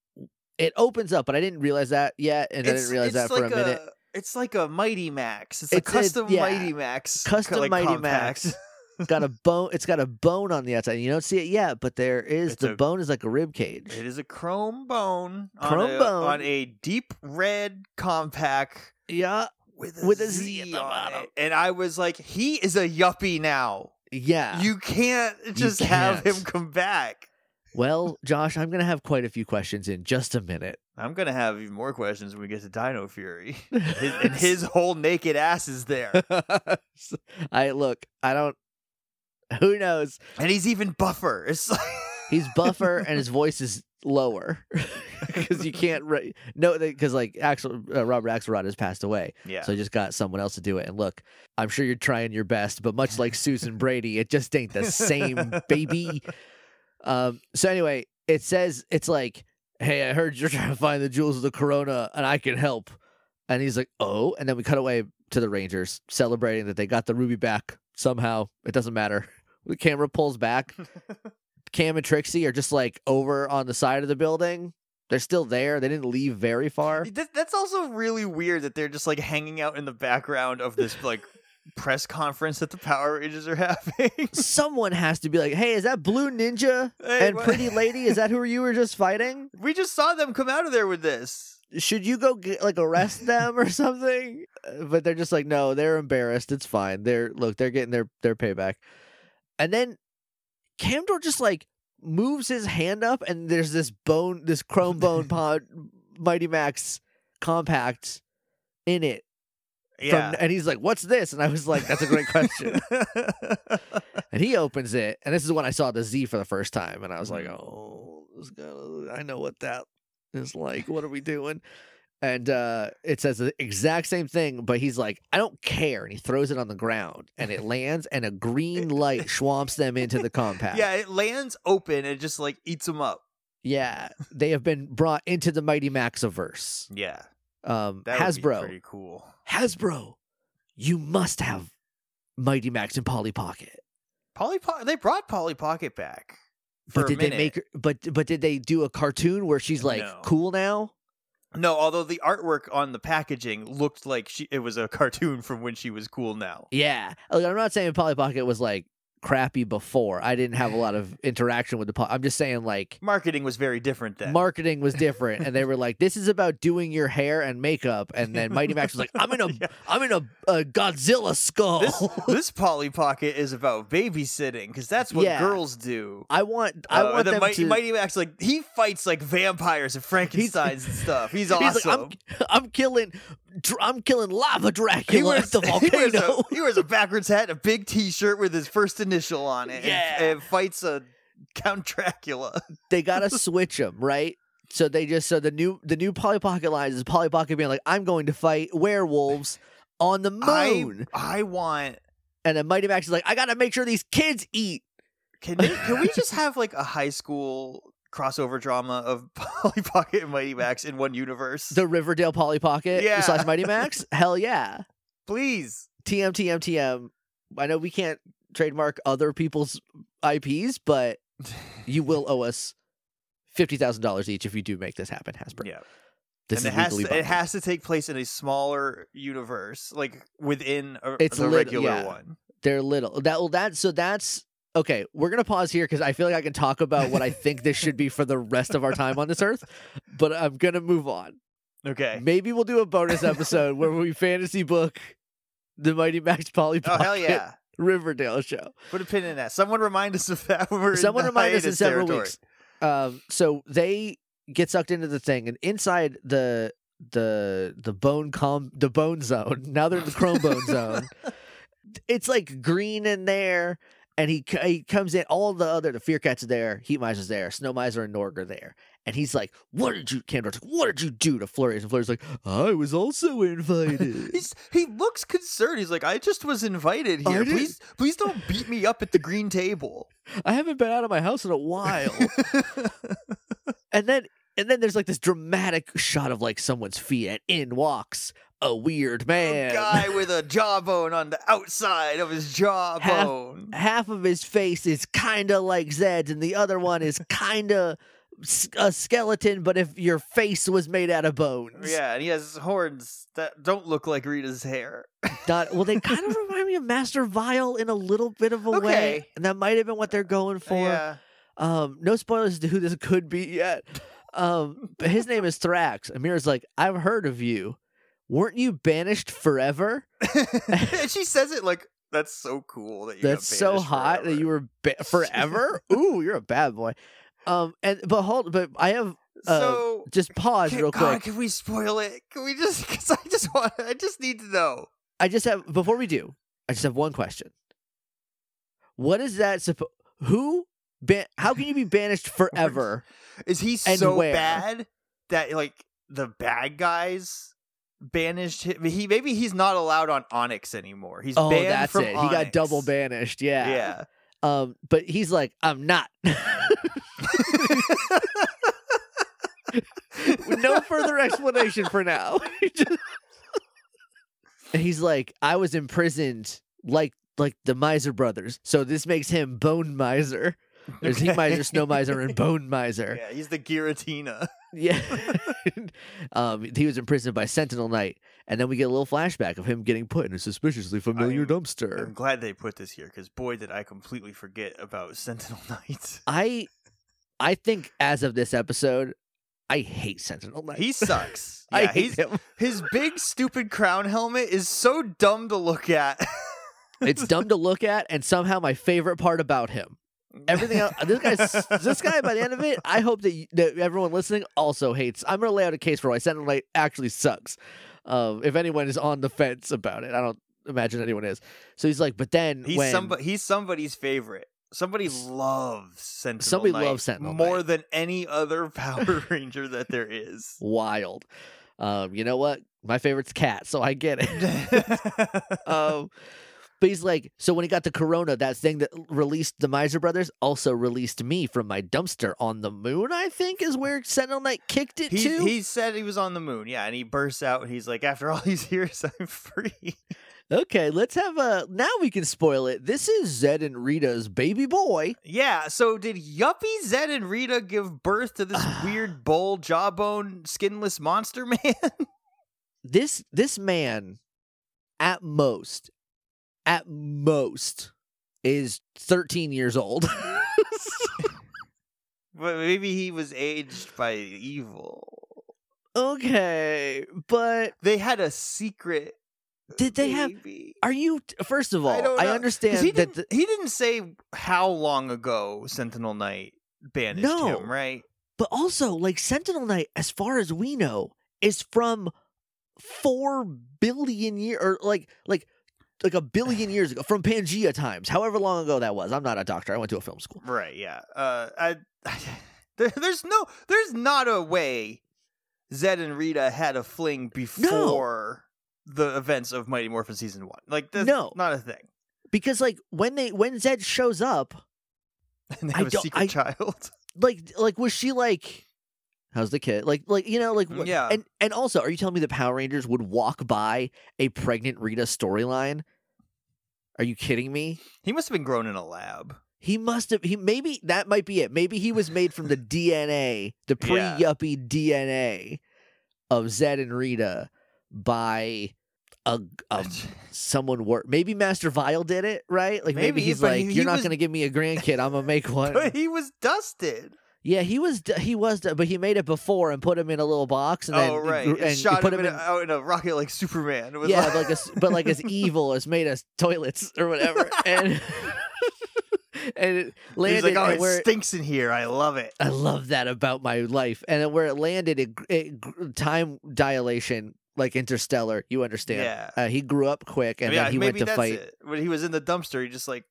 It opens up, but I didn't realize that yet, and I didn't realize that for like a minute. It's like a Mighty Max. It's, It's a a- custom yeah. Mighty Max. Custom like, Mighty compact. Max. It's got a bone. It's got a bone on the outside. You don't see it yet, but there is It's the a- bone is like a rib cage. It is a chrome bone. Chrome on a, bone. on a deep red compact Yeah, with a, With a Z, Z at the on bottom. it. And I was like, he is a yuppie now. Yeah. You can't just have can't. him come back. Well, Josh, I'm gonna have quite a few questions in just a minute. I'm gonna have even more questions when we get to Dino Fury, his, and his whole naked ass is there, I look. I don't. Who knows? and he's even buffer. It's like He's buffer and his voice is lower because you can't re- no because like Axel uh, Robert Axelrod has passed away, yeah. so I just got someone else to do it. And look, I'm sure you're trying your best, but much like Susan Brady, it just ain't the same, baby. Um. So anyway, it says it's like, hey, I heard you're trying to find the jewels of the Corona, and I can help. And he's like, oh, and then we cut away to the Rangers celebrating that they got the ruby back somehow. It doesn't matter. The camera pulls back. Cam and Trixie are just like over on the side of the building. They're still there. They didn't leave very far. That, that's also really weird that they're just like hanging out in the background of this like press conference that the Power Rangers are having. Someone has to be like, "Hey, is that Blue Ninja Hey, and what- Pretty Lady? Is that who you were just fighting? we just saw them come out of there with this. Should you go get, like arrest them or something?" Uh, But they're just like, "No, they're embarrassed. It's fine. They're look, they're getting their their payback." And then Kamdor just like moves his hand up, and there's this bone, this chrome bone pod, Mighty Max compact in it. From, Yeah. and he's like, "What's this?" And I was like, "That's a great question." and he opens it, and this is when I saw the Z for the first time, and I was like, Mm. "Oh, this guy, I know what that is like. What are we doing?" And uh, it says the exact same thing, but he's like, "I don't care," and he throws it on the ground, and it lands, and a green light swamps them into the compact. yeah, it lands open and just like eats them up. yeah, they have been brought into the Mighty Maxiverse. Yeah. Um, That Hasbro, pretty cool. Hasbro, you must have Mighty Max and Polly Pocket. Polly Po- they brought Polly Pocket back. For But did they make her? But but did they do a cartoon where she's like No. cool now? No, although the artwork on the packaging looked like she it was a cartoon from when she was cool now. Yeah, I'm not saying Polly Pocket was like crappy before. I didn't have a lot of interaction with the. Po- I'm just saying like Marketing was very different then. marketing was different, and they were like, "This is about doing your hair and makeup," and then Mighty Max was like, "I'm in a Yeah. am in a, a Godzilla skull." this this Polly Pocket is about babysitting because that's what Yeah. girls do. I want I Uh, want the them Mighty, to. Mighty Max like he fights like vampires and Frankenstein's and stuff. He's awesome. He's like, I'm, I'm killing, I'm killing lava Dracula at the he wears a- volcano. He wears, a, backwards hat, a big T-shirt with his first initial on it, and- Yeah. and, fights a Count Dracula. they gotta switch him, right? So they just so the new the new Polly Pocket lines is Polly Pocket being like, I'm going to fight werewolves on the I moon, I want. and then Mighty Max is like, I gotta make sure these kids eat. Can they, can we just have like a high school crossover drama of Polly Pocket and Mighty Max in one universe? The Riverdale Polly Pocket Yeah. slash Mighty Max, hell yeah. Please. TM TM TM. I know we can't trademark other people's IPs, but you will owe us fifty thousand dollars each if you do make this happen, Hasbro. Yeah. This and is it has to, it has to take place in a smaller universe, like within a, It's the lit- regular yeah. one. They're little. That well, that so that's okay. We're gonna pause here because I feel like I can talk about what I think this should be for the rest of our time on this earth, but I'm gonna move on. Okay. Maybe we'll do a bonus episode where we fantasy book the Mighty Max Polly Oh hell yeah! Riverdale show. Put a pin in that. Someone remind us of that. Someone in remind us in several territory. weeks. Um, so they get sucked into the thing, and inside the the the bone com the bone zone. Now they're in the chrome bone zone. It's like green in there, and he he comes in. All the other the Fear Cats are there, Heat Miser's there, Snow Miser and Norg are there, and he's like, "What did you, Kamdor's like, what did you do to Flurious?" And Flurious like, "I was also invited." He's he looks concerned. He's like, I just was invited here. Please, please don't beat me up at the green table. I haven't been out of my house in a while. and then and then there's like this dramatic shot of like someone's feet, and in walks a weird man. A guy with a jawbone on the outside of his jawbone. half of his face is kind of like Zedd's, and the other one is kind of a skeleton. But if your face was made out of bones, Yeah, and he has horns that don't look like Rita's hair. Not, well, they kind of remind me of Master Vile in a little bit of a way, and that might have been what they're going for. Yeah. Um, no spoilers to who this could be yet. Um, but his name is Thrax. Amira's like, I've heard of you. Weren't you banished forever? and she says it like that's so cool that you That's so hot that you were ba- forever. Ooh, you're a bad boy. Um, and but hold, but I have uh, so just pause can, real God, quick. can we spoil it? Can we just? Because I just want. I just need to know. I just have before we do. I just have one question. What is that supposed? Who? Ban- how can you be banished forever? Is he so where? bad that like the bad guys banished him? He maybe he's not allowed on Onyx anymore. He's oh, banned that's from it. He got double banished. Yeah. Yeah. Um, but he's like, I'm not. no further explanation for now. he's like, I was imprisoned like like the Miser brothers, so this makes him Bone Miser. There's Heat Miser, Snow Miser, and Bone Miser. Yeah, he's the Giratina. Yeah. um, he was imprisoned by Sentinel Knight, and then we get a little flashback of him getting put in a suspiciously familiar I'm- dumpster. I'm glad they put this here because boy, did I completely forget about Sentinel Knight. I I think as of this episode, I hate Sentinel Knight. He sucks. I hate him. his big stupid crown helmet is so dumb to look at. It's dumb to look at, and somehow my favorite part about him. Everything else, this guy, this guy. By the end of it, I hope that, you, that everyone listening also hates. I'm gonna lay out a case for why Sentinel Knight actually sucks. Um, if anyone is on the fence about it, I don't imagine anyone is. So he's like, but then He's when somebody. He's somebody's favorite. Somebody loves Sentinel. Somebody Knight loves Sentinel more Knight. than any other Power Ranger that there is. wild, um, you know what? My favorite's Cat, so I get it. um, but he's like, so when he got the corona, that thing that released the Miser brothers also released me from my dumpster on the moon. I think is where Sentinel Knight kicked it he to. he said he was on the moon. Yeah, and he bursts out and he's like, "After all these years, I'm free." Okay, let's have a. Now we can spoil it. This is Zedd and Rita's baby boy. Yeah. So did Yuppie Zedd and Rita give birth to this weird bull jawbone skinless monster man? This this man, at most, at most, is thirteen years old. but maybe he was aged by evil. okay, but They had a secret. did they have? Are you? First of all, I I, understand he that. didn't, the- he didn't say how long ago Sentinel Knight banished No. him, right? But also, like Sentinel Knight, as far as we know, is from four billion year or like like like a billion years ago from Pangea times, however long ago that was. I'm not a doctor. I went to a film school. Right. Yeah. Uh, I, there, there's no, there's not a way Zedd and Rita had a fling before the events of Mighty Morphin season one. Like, that's No. not a thing. Because like when they when Zedd shows up, And they have a secret I- child. like like was she like how's the kid like like you know like mm, wh- Yeah. and and also are you telling me the power rangers would walk by a pregnant rita storyline are you kidding me He must have been grown in a lab. he must have he maybe that might be it maybe he was made from the dna the Yeah. pre-yuppie dna of zedd and rita by a, a um, someone work maybe master vile did it right like maybe, Maybe, he's but like he- you're he not was- gonna give me a grandkid i'm gonna make one But he was dusted. Yeah, he was. He was, but he made it before and put him in a little box, and then oh, right. And, and shot put him, in in. a, out in a rocket like Superman. It was yeah, like, like as, but like as evil as made us toilets or whatever, and and it he's landed like, oh, it stinks in here. I love it. I love that about my life, and where it landed, it, it time dilation like Interstellar. You understand? Yeah. Uh, he grew up quick, and yeah, then he went to fight. it. When he was in the dumpster, he just like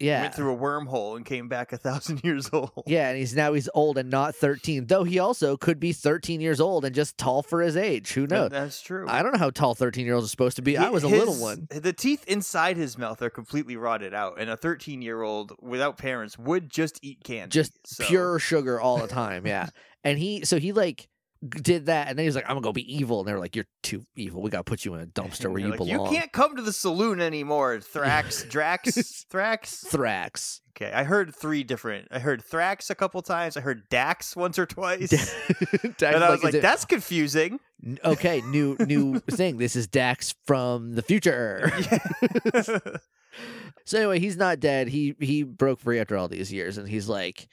Yeah. Went through a wormhole and came back a thousand years old. Yeah, and he's now he's old and not 13. Though he also could be 13 years old and just tall for his age. Who knows? That's true. I don't know how tall 13 year olds are supposed to be. I was a little one. The teeth inside his mouth are completely rotted out, and a 13 year old without parents would just eat candy. Just so- pure sugar all the time. Yeah. and he, so he like did that and then he's like, I'm gonna go be evil. And they're like, You're too evil. We gotta put you in a dumpster where you like, belong. You can't come to the saloon anymore. Thrax, Drax, Thrax. Thrax. Okay, I heard three different. I heard Thrax a couple times. I heard Dax once or twice. Dax, and I was like, it- that's confusing. Okay, new new thing. This is Dax from the future. So anyway, he's not dead. He he broke free after all these years, and he's like,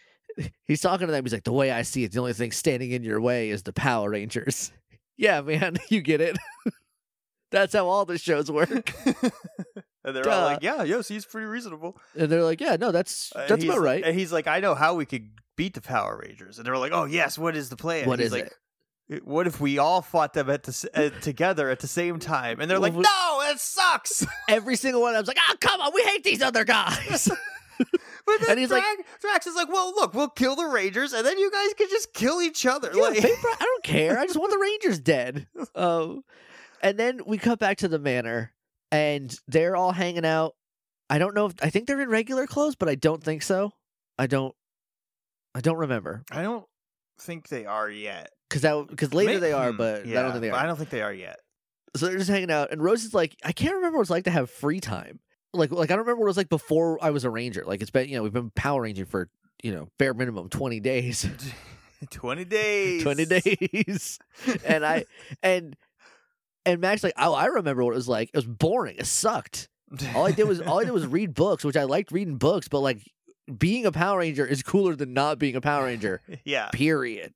he's talking to them. He's like, the way I see it, the only thing standing in your way is the Power Rangers. yeah, man, you get it. That's how all the shows work. and they're Duh. all like, yeah, yes, he's pretty reasonable. And they're like, yeah, no, that's Uh, that's about right. And he's like, I know how we could beat the Power Rangers. And they're like, oh, yes, what is the plan? What He's is like, it? What if we all fought them at the, uh, together at the same time? And they're like, no, it sucks. Every single one of them's like, oh, come on, we hate these other guys. But then And he's like- Drax, Drax is like, well, look, we'll kill the Rangers, and then you guys can just kill each other. Yeah, like, paper, I don't care. I just want the Rangers dead. Um, and then we cut back to the manor, and they're all hanging out. I don't know if I think they're in regular clothes, but I don't think so. I don't. I don't remember I don't think they are yet. because that because later May- they are, hmm, but I don't think they are. I don't think they are yet. So they're just hanging out, and Rose is like, I can't remember what it's like to have free time. Like, like I don't remember what it was like before I was a ranger. Like it's been, you know, we've been Power Ranging for you know bare minimum twenty days. 20 days. 20 days and i and and max like oh i remember what it was like it was boring it sucked all i did was all i did was read books which i liked reading books but like being a power ranger is cooler than not being a power ranger yeah. period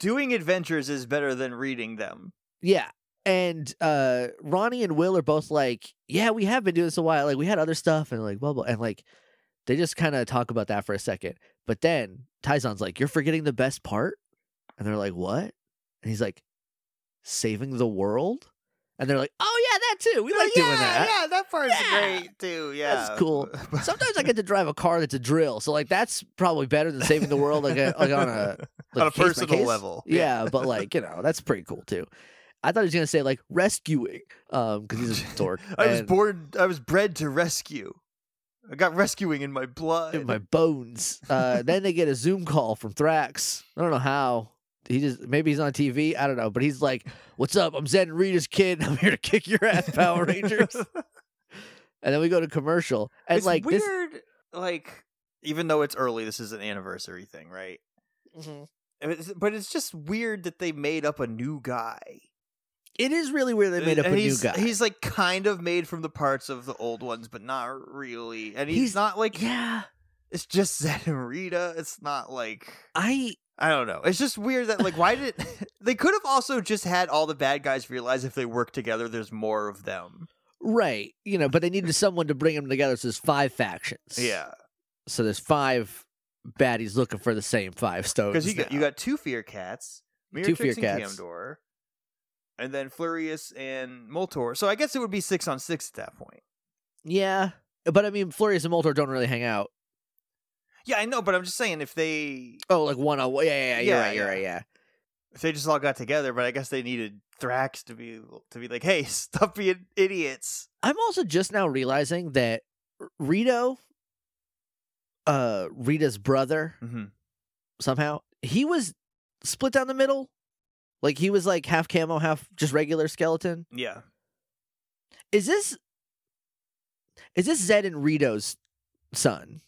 Doing adventures is better than reading them. yeah and uh ronny and will are both like yeah we have been doing this a while like we had other stuff and like blah blah and like they just kind of talk about that for a second but then Tyzon's like you're forgetting the best part and they're like what and he's like saving the world and they're like oh yeah that too we like yeah, doing that Yeah, that part's Yeah. great too. Yeah. That's cool. sometimes i get to drive a car that's a drill so like that's probably better than saving the world like, a, like on a like on a personal level. Yeah, but like you know, that's pretty cool too. I thought he was gonna say like rescuing, um, because he's a dork. I was and born I was bred to rescue. I got rescuing in my blood. in my bones. Uh, then they get a Zoom call from Thrax. I don't know how. He just maybe he's on TV. I don't know, but he's like, "What's up? I'm Zedd and Rita's kid. I'm here to kick your ass, Power Rangers." and then we go to commercial, and it's like this. weird like even though it's early, this is an anniversary thing, right? It's- but it's just weird that they made up a new guy. It is really weird they made up a new he's, guy. He's like kind of made from the parts of the old ones, but not really. And he's, He's- not like yeah, it's just Zedd and Rita. It's not like I I don't know. It's just weird that like why did they could have also just had all the bad guys realize if they work together, there's more of them. right, you know, but they needed someone to bring them together. So there's five factions. Yeah, So there's five baddies looking for the same five stones. because you got you got two Fear Cats, Two Miratrix Fear Cats. Kamdor, and then Flurious and Moltor. So I guess it would be six on six at that point. yeah, but I mean, Flurious and Moltor don't really hang out. Yeah, I know, but I'm just saying if they Oh, like one on one. Yeah, yeah, yeah. You're Yeah, right. You're yeah. right. Yeah. if they just all got together, but I guess they needed Thrax to be to be like, hey, stop being idiots. I'm also just now realizing that Rito, uh, Rita's brother, Mm-hmm. somehow he was split down the middle. Like he was like half camo, half just regular skeleton. Yeah, Is this is this Zedd and Rito's son?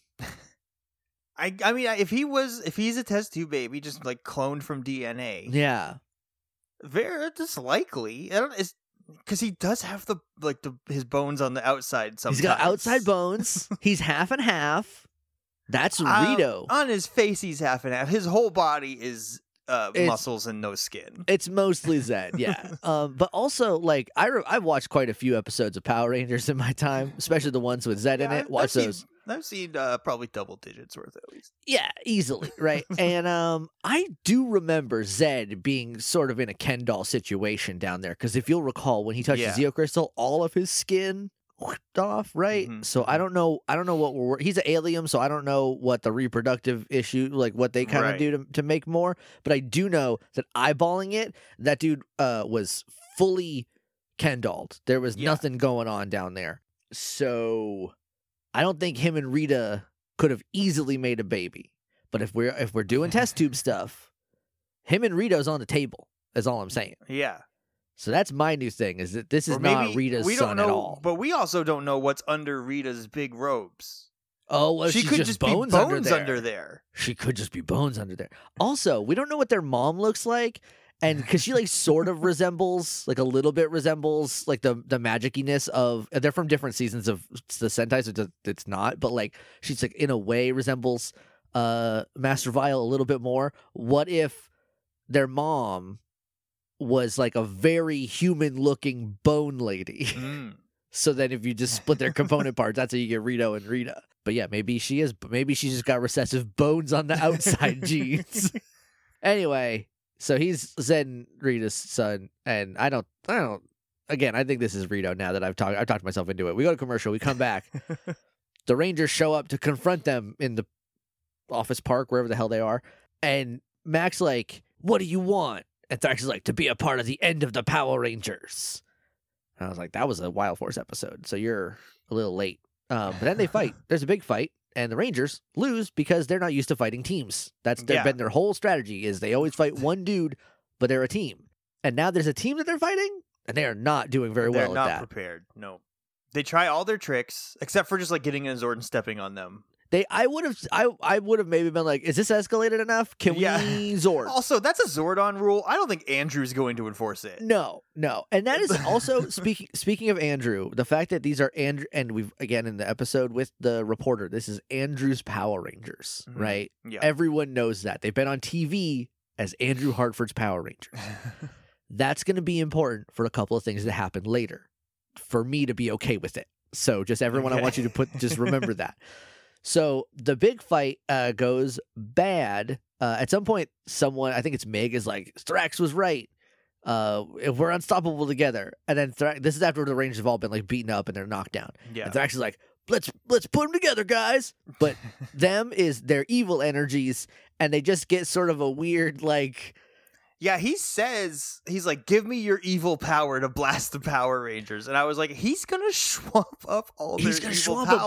I I mean, if he was if he's a test tube baby, just like cloned from DNA, Yeah. very just likely. I don't. It's because he does have the like the his bones on the outside. Sometimes He's got outside bones. He's half and half. That's Um, Rito. on his face, he's half and half. His whole body is uh, muscles and no skin. It's mostly Zedd, yeah. um, but also, like, I re- I've watched quite a few episodes of Power Rangers in my time, especially the ones with Zedd in it. I've- Watch I've seen- those. I've seen uh, probably double digits worth at least. Yeah, easily, right? and um, I do remember Zedd being sort of in a Ken doll situation down there because if you'll recall, when he touches Yeah. the Zeo Crystal, all of his skin off, right? Mhm, So I mhm. don't know. I don't know what we're. He's an alien, so I don't know what the reproductive issue, like what they kind of Right. do to to make more. But I do know that eyeballing it, that dude uh was fully Kendalled. There was Yeah. nothing going on down there. So I don't think him and Rita could have easily made a baby. But if we're if we're doing test tube stuff, him and Rita's on the table. Is all I'm saying. Yeah. So that's my new thing is that this is not Rita's we son don't know, at all. But we also don't know what's under Rita's big robes. oh, well, she could just, just bones, be under, there. under there. She could just be bones under there. Also, we don't know what their mom looks like, and because she like sort of resembles, like a little bit resembles, like the the magiciness of. They're from different seasons of the Sentai, so it's- it's not. But like she's like in a way resembles uh Master Vile a little bit more. What if their mom was like a very human looking bone lady? Mm. So then if you just split their component parts, that's how you get Rito and Rita. But yeah, maybe she is maybe she's just got recessive bones on the outside genes. Anyway, so he's Zen Rita's son, and I don't I don't again, I think this is Rito now that I've talked I've talked myself into it. We go to commercial, we come back. the Rangers show up to confront them in the office park, wherever the hell they are. And Max like, what do you want? Thrax is like, to be a part of the end of the Power Rangers. And I was like, that was a Wild Force episode, so you're a little late. Um, but then they fight. There's a big fight, and the Rangers lose because they're not used to fighting teams. That's their, Yeah. been their whole strategy is they always fight one dude, but they're a team. And now there's a team that they're fighting, and they are not doing very They're well not at that. prepared. No. They try all their tricks except for just like getting in a Zord and stepping on them. They, I would have, I, I would have maybe been like, is this escalated enough? Can Yeah. we Zord? Also, that's a Zordon rule. I don't think Andrew's going to enforce it. No, no, and that is also speaking. Speaking of Andrew, the fact that these are Andrew, and we've again in the episode with the reporter, this is Andrew's Power Rangers, Mhm. right? Yeah. Everyone knows that they've been on TV as Andrew Hartford's Power Rangers. That's going to be important for a couple of things that happen later, for me to be okay with it. So, just everyone, I want you to put just remember that. So the big fight uh, goes bad. Uh, at some point, someone I think it's Meg is like Thrax was right. Uh, if we're unstoppable together, and then Thrax, this is after the Rangers have all been like beaten up and they're knocked down. yeah. And Thrax is like, let's let's put them together, guys. But them is their evil energies, and they just get sort of a weird like Yeah, he says he's like, "Give me your evil power to blast the Power Rangers," and I was like, "He's gonna swamp up all their evil swamp 'em.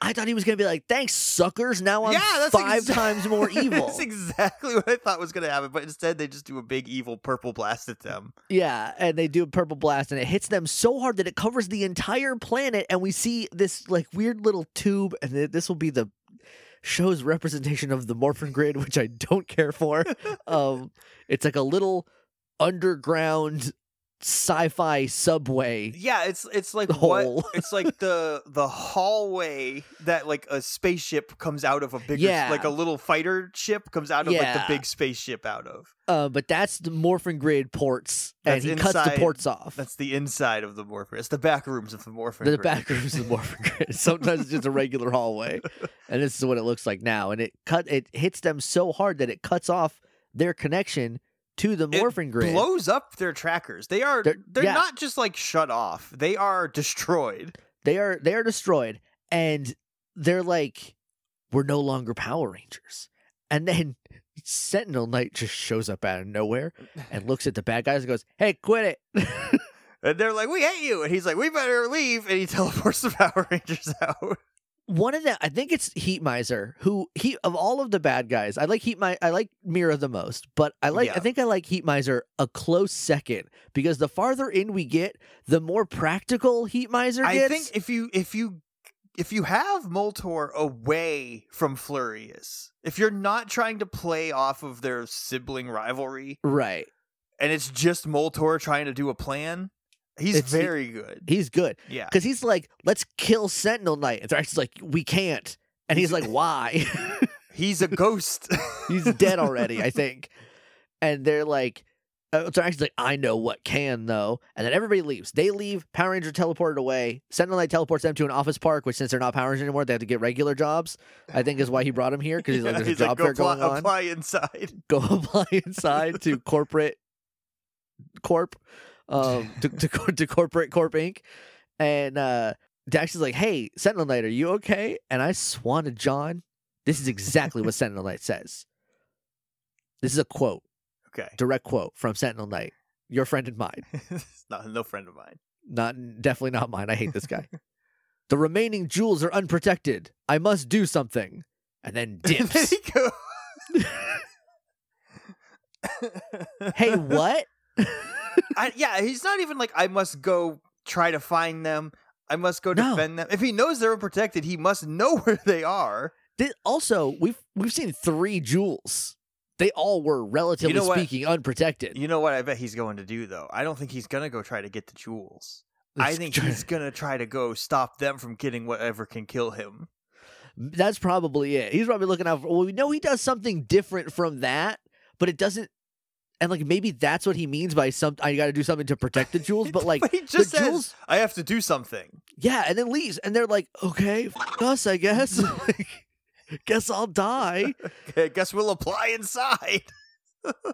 Powers." I thought he was gonna be like, thanks, suckers. Now I'm yeah, that's five exa- times more evil. that's exactly what I thought was gonna happen, but instead they just do a big evil purple blast at them. Yeah, and they do a purple blast, and it hits them so hard that it covers the entire planet, and we see this like weird little tube, and th- this will be the show's representation of the Morphin Grid, which I don't care for. um, it's like a little underground sci-fi subway. Yeah, it's it's like Hole. what it's like the the hallway that like a spaceship comes out of a bigger Yeah. like a little fighter ship comes out of like the big spaceship out of. Uh, but that's the Morphin Grid ports, That's and he cuts the ports off. That's the inside of the morphin. It's the back rooms of the morphin. the grid. back rooms of the Morphin Grid. Sometimes it's just a regular hallway, and this is what it looks like now. And it cut it hits them so hard that it cuts off their connection to the It Grid. blows up their trackers. They are They're- they're, yeah. not just like shut off. They are destroyed. They are they are destroyed, and they're like, we're no longer Power Rangers. And then Sentinel Knight just shows up out of nowhere and looks at the bad guys and goes, "Hey, quit it." And they're like, "We hate you." And he's like, "We better leave." And he teleports the Power Rangers out. One of them i think it's heat miser who he of all of the bad guys i like heat mi- i like mira the most but i like i think i like heat miser a close second because the farther in we get the more practical heat miser I think if you if you if you have Moltor away from Flurious, if you're not trying to play off of their sibling rivalry, right. and it's just Moltor trying to do a plan, he's It's- very good. he's good Yeah. because he's like let's kill sentinel knight and Thrax is like we can't and he's like why He's a ghost. he's dead already i think and they're like uh, Thrax is like, I know what can though, and then everybody leaves. They leave. Power Ranger teleported away. Sentinel Knight teleports them to an office park, which since they're not Power Rangers anymore, they have to get regular jobs. I think is why he brought him here because he's like, there's a job go fair apply, going on. apply inside. Go apply inside to corporate corp, um, to to, to corporate corp Inc. And uh, Dax is like, "Hey, Sentinel Knight, are you okay?" And I swan to John. This is exactly what Sentinel Knight says. This is a quote, Okay. direct quote from Sentinel Knight, your friend and mine. not no friend of mine. Not definitely not mine. I hate this guy. the remaining jewels are unprotected. I must do something. And then dips. hey, what? I, yeah, he's not even like I must go try to find them. I must go No. defend them. If he knows they're unprotected, he must know where they are. Also, we've we've seen three jewels. They all were relatively know what? speaking unprotected. You know what I bet he's going to do though? I don't think he's gonna go try to get the jewels. I think he's gonna try to go stop them from getting whatever can kill him. That's probably it. He's probably looking out for. Well, we know he does something different from that, but it doesn't. And like maybe that's what he means by some. I got to do something to protect the jewels, but like but he just the says, jewels, "I have to do something." yeah, and then leaves, and they're like, okay, f- us, I guess. Guess I'll die. Okay, guess we'll apply inside.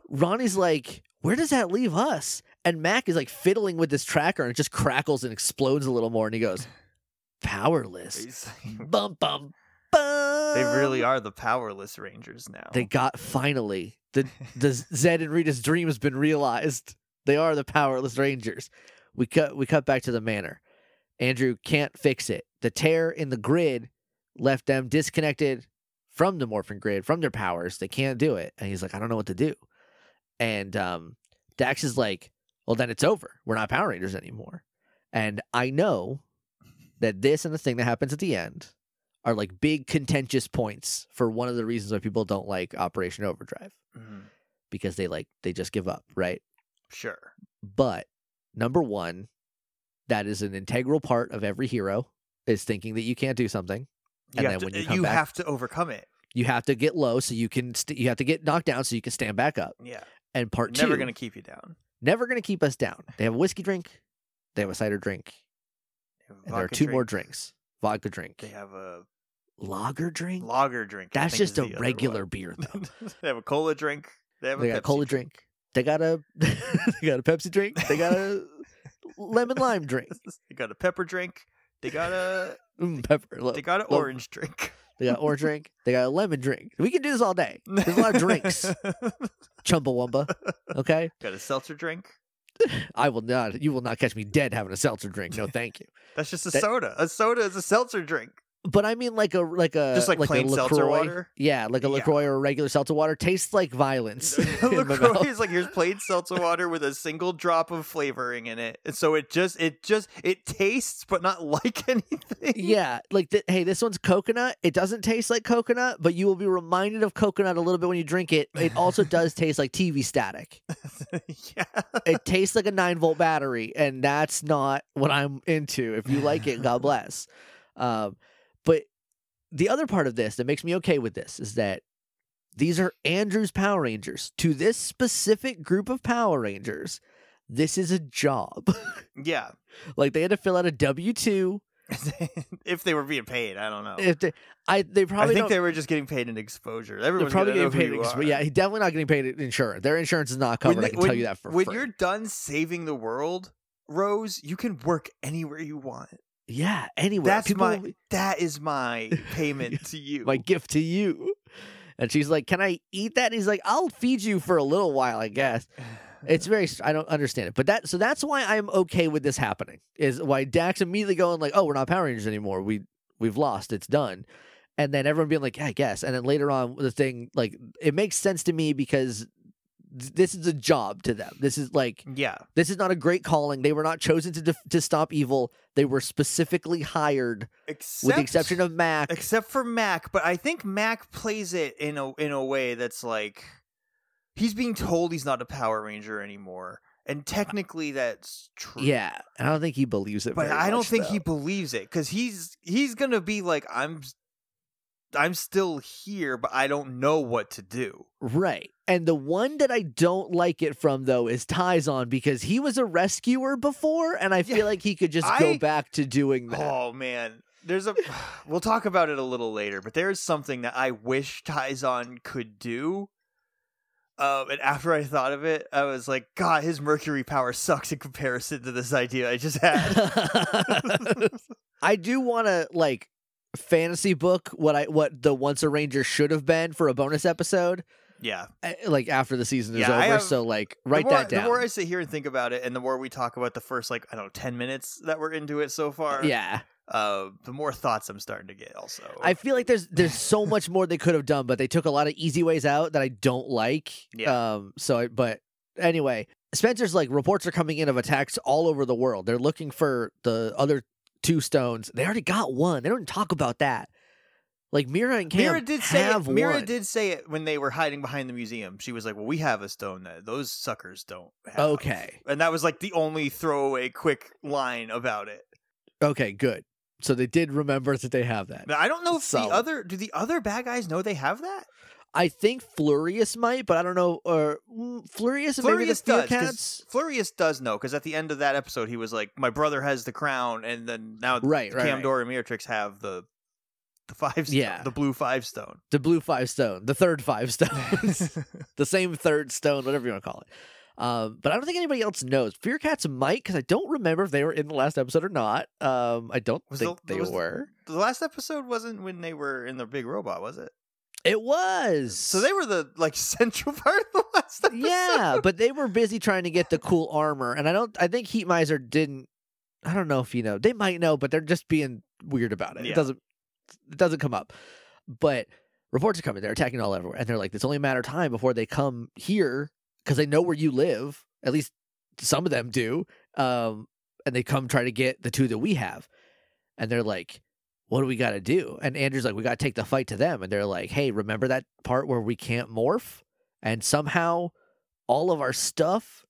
Ronny's like, where does that leave us? And Mac is like fiddling with this tracker, and it just crackles and explodes a little more, and he goes, powerless. Bum bum. They really are the powerless rangers now. They got finally the the Zedd and Rita's dream has been realized. They are the powerless rangers. We cut we cut back to the manor. Andrew can't fix it. The tear in the grid left them disconnected from the morphin grid, from their powers. They can't do it. And he's like, I don't know what to do. And um, Dax is like, Well, then it's over. We're not Power Rangers anymore. And I know that this and the thing that happens at the end are like big contentious points for one of the reasons why people don't like Operation Overdrive Mhm. because they like they just give up, right? Sure. But number one, that is an integral part of every hero is thinking that you can't do something. And then to, when you come you back- have to overcome it. You have to get low so you can st- you have to get knocked down so you can stand back up. Yeah. And part Never two, gonna keep you down. never gonna keep us down. They have a whiskey drink, they have a cider drink, have a and there are two more drinks. Vodka drink, They have a lager drink. lager drink. That's just a regular beer though. they have a cola drink. They have they a got Pepsi cola drink. They got a they got a Pepsi drink. They got a lemon lime drink. They got a pepper drink. They got a Mm, pepper. lo- they got an lo- orange drink. They got an orange drink. They got a lemon drink. We can do this all day. There's a lot of drinks. Chumbawamba. Okay. got a seltzer drink. I will not. You will not catch me dead having a seltzer drink. No, thank you. That's just a That- soda. A soda is a seltzer drink. But I mean, like a like a Just like a plain seltzer LaCroix. water? Yeah, like a Yeah. Lacroix or a regular seltzer water tastes like violence. LaCroix is like here's plain seltzer water with a single drop of flavoring in it. And so it just it just it tastes but not like anything. Yeah, like th- hey, this one's coconut. It doesn't taste like coconut, but you will be reminded of coconut a little bit when you drink it. It also does taste like TV static. yeah. It tastes like a nine volt battery, and that's not what I'm into. If you like it, God bless. Um, but the other part of this that makes me okay with this is that these are Andrew's Power Rangers. To this specific group of Power Rangers, this is a job. Yeah. like they had to fill out a W two. if they were being paid, I don't know. If they, I they I probably think don't, they were just getting paid in exposure. they're Everyone's probably getting paid. who ex- yeah, definitely not getting paid insurance. Their insurance is not covered. When I they- can tell you that for when free. you're done saving the world, Rose, you can work anywhere you want. Yeah. Anyway, That's people my that is my payment to you. my gift to you. And she's like, "Can I eat that?" And he's like, "I'll feed you for a little while, I guess." It's very I don't understand it. But that so that's why I'm okay with this happening. Is why Dax immediately going like, "Oh, we're not Power Rangers anymore. We we've lost. It's done." And then everyone being like, yeah, "I guess." And then later on the thing like it makes sense to me because this is a job to them. This is like yeah. this is not a great calling. They were not chosen to def- to stop evil. They were specifically hired Except, with the exception of Mac. except for Mac, but I think Mac plays it in a in a way that's like he's being told he's not a Power Ranger anymore. And technically that's true. yeah, I don't think he believes it. But I don't much, think though. he believes it cuz he's he's to be like I'm I'm still here, but I don't know what to do. Right. And the one that I don't like it from though is Tyzon because he was a rescuer before and I feel Yeah, like he could just go back to doing that. Oh man, there's a. we'll talk about it a little later, but there's something that I wish Tyzon could do. Um, and after I thought of it, I was like, God, his Mercury power sucks in comparison to this idea I just had. I do want to like fantasy book what I what the Once a Ranger should have been for a bonus episode, Yeah. eh, like after the season is Yeah, over. have- so like write more- that down. The more I sit here and think about it, and the more we talk about the first, like, I don't know, 10 minutes that we're into it so far, yeah, uh, the more thoughts I'm starting to get also. I feel like there's there's so much more they could have done, but they took a lot of easy ways out that I don't like. Yeah. Um. So, I, but anyway, Spencer's like reports are coming in of attacks all over the world. They're looking for the other two stones. They already got one. They don't talk about that. Like Mira and Cam Mira did say have it. Mira one. did say it when they were hiding behind the museum. She was like, "Well, we have a stone that those suckers don't." have." Okay. and that was like the only throwaway quick line about it. Okay. Good. So they did remember that they have that. But I don't know if Solid. the other do the other bad guys know they have that. I think Flurious might, but I don't know. Or mm, Flurious and maybe the Flurious Fear Cats. Flurious does know because at the end of that episode, he was like, "My brother has the crown," and then now Right, right, right. Kamdor and Miratrix have the the five stone, Yeah. the blue five stone. The blue five stone, the third five stone, the same third stone, whatever you want to call it. Um, but I don't think anybody else knows. Fear Cats might, because I don't remember if they were in the last episode or not. Um, I don't Was think the- they was were. the last episode wasn't when they were in the big robot, was it? It was. So they were the like central part of the last episode. yeah, but they were busy trying to get the cool armor, and I don't. I think Heat Miser didn't. I don't know if you know. They might know, but they're just being weird about it. It doesn't. It doesn't come up. But reports are coming. They're attacking all everywhere, and they're like, it's only a matter of time before they come here because they know where you live. At least some of them do. Um, and they come try to get the two that we have, and they're like. What do we got to do? And Andrew's like, we got to take the fight to them. And they're like, hey, remember that part where we can't morph? And somehow all of our stuff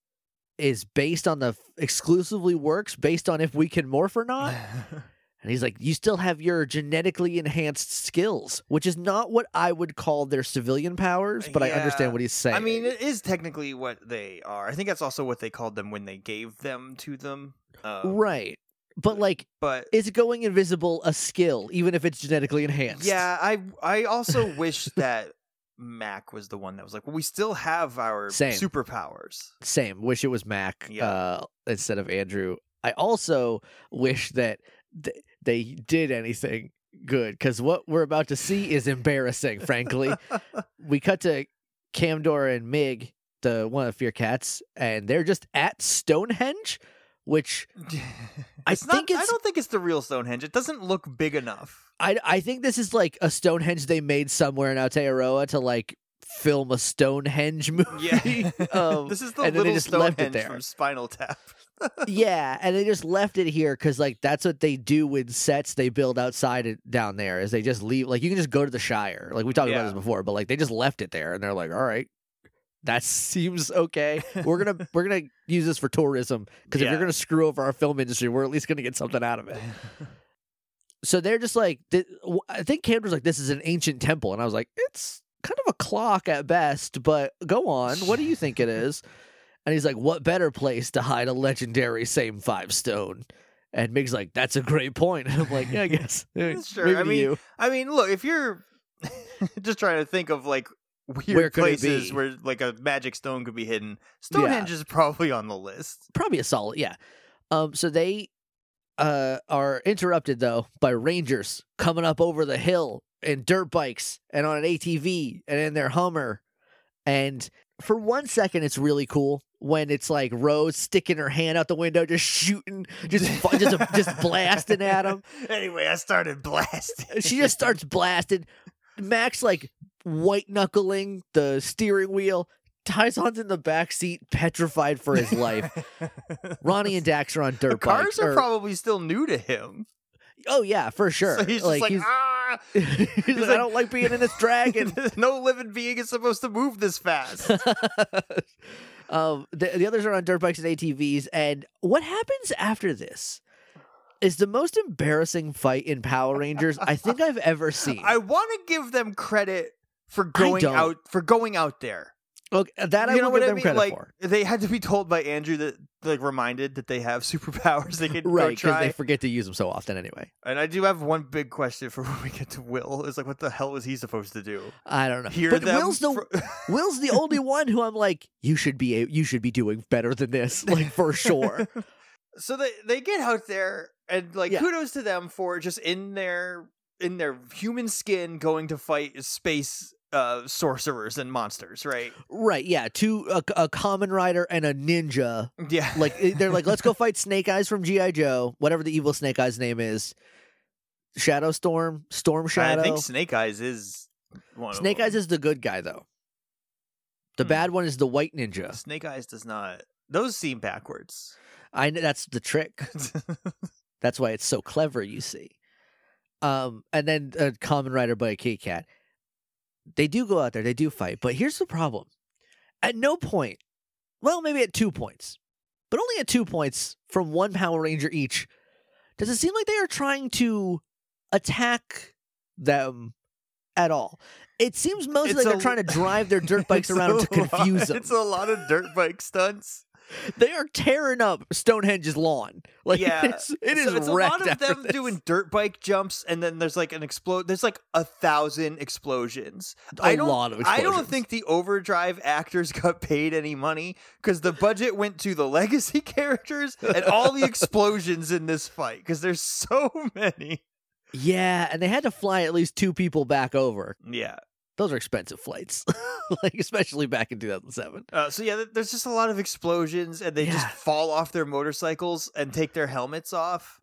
is based on the exclusively works based on if we can morph or not. And he's like, You still have your genetically enhanced skills, which is not what I would call their civilian powers, but I understand what he's saying. I mean, it is technically what they are. I think that's also what they called them when they gave them to them. Um, right. But like, But is going invisible a skill, even if it's genetically enhanced? yeah, I I also wish that Mac was the one that was like, well, we still have our Same. superpowers. Same. Wish it was Mac Yeah. uh, instead of Andrew. I also wish that th- they did anything good because what we're about to see is embarrassing, frankly. we cut to Kamdor and Mig, the one of the Fear Cats, and they're just at Stonehenge, which I It's not- think I don't think it's the real Stonehenge. It doesn't look big enough. I I think this is like a Stonehenge they made somewhere in Aotearoa to like film a Stonehenge movie. Yeah, Um, this is the and then they little just left it Stonehenge there. from Spinal Tap. yeah, and they just left it here because like that's what they do with sets they build outside it down there. Is they just leave like you can just go to the Shire. Like we talked about this before, but like they just left it there, and they're like, all right. That seems okay. We're gonna we're gonna use this for tourism because if you're gonna screw over our film industry, we're at least gonna get something out of it. So they're just like, I think Cam was like, this is an ancient temple. And I was like, it's kind of a clock at best, but go on. What do you think it is? And he's like, what better place to hide a legendary same five stone? And Mig's like, that's a great point. And I'm like, yeah, I guess. Sure, maybe I mean, you. I mean, look, if you're just trying to think of like weird Where places where like a magic stone could be hidden, Stonehenge is probably on the list. probably a solid, yeah. Um, so they uh are interrupted though by rangers coming up over the hill in dirt bikes and on an ATV and in their Hummer. And for one second, it's really cool when it's like Rose sticking her hand out the window, just shooting, just just just blasting at them. Anyway, I started blasting. She just starts blasting. Max like white knuckling the steering wheel. Tyzon's in the back seat, petrified for his life. Ronny and Dax are on the dirt cars bikes. are or- probably still new to him. oh yeah, for sure. So he's just like, ah. he's, like, I don't like being in this dragon. no living being is supposed to move this fast. um, the, the others are on dirt bikes and ATVs. And what happens after this is the most embarrassing fight in Power Rangers I think I've ever seen. I want to give them credit for going out for going out there. okay, uh, that I you know will what give I them mean? credit like for. they had to be told by Andrew that like reminded that they have superpowers they could Right, because they forget to use them so often anyway. and I do have one big question for when we get to Will. Is like, what the hell was he supposed to do? I don't know. Hear but? Will's the fr- Will's the only one who I'm like, you should be a- you should be doing better than this, like for sure. so they they get out there and like Yeah. kudos to them for just in their in their human skin going to fight space uh sorcerers and monsters, right? Right, yeah. Two a, a common rider and a ninja. Yeah. Like eh, they're like, let's go fight Snake Eyes from GI Joe, whatever the evil Snake Eyes name is. Shadow Storm, Storm Shadow. I think Snake Eyes is one Snake Eyes is the good guy though. The Hmm. bad one is the white ninja. Snake Eyes does not those seem backwards. I know that's the trick. That's why it's so clever, you see. Um, and then a common rider by a Kit Kat. They do go out there, they do fight, but here's the problem. At no point, well, maybe at two points, but only at two points from one Power Ranger each, does it seem like they are trying to attack them at all. It seems mostly It's like they're a- trying to drive their dirt bikes around a to confuse them. It's a lot of dirt bike stunts. They are tearing up Stonehenge's lawn. Like yeah, it is so it's a lot of them this. doing dirt bike jumps, and then there's like an explode. There's like a thousand explosions. A I don't, lot of I don't think the Overdrive actors got paid any money because the budget went to the legacy characters and all the explosions in this fight because there's so many. Yeah, and they had to fly at least two people back over. Yeah. Those are expensive flights, like especially back in 2007. Uh, so yeah, there's just a lot of explosions, and they just fall off their motorcycles and take their helmets off.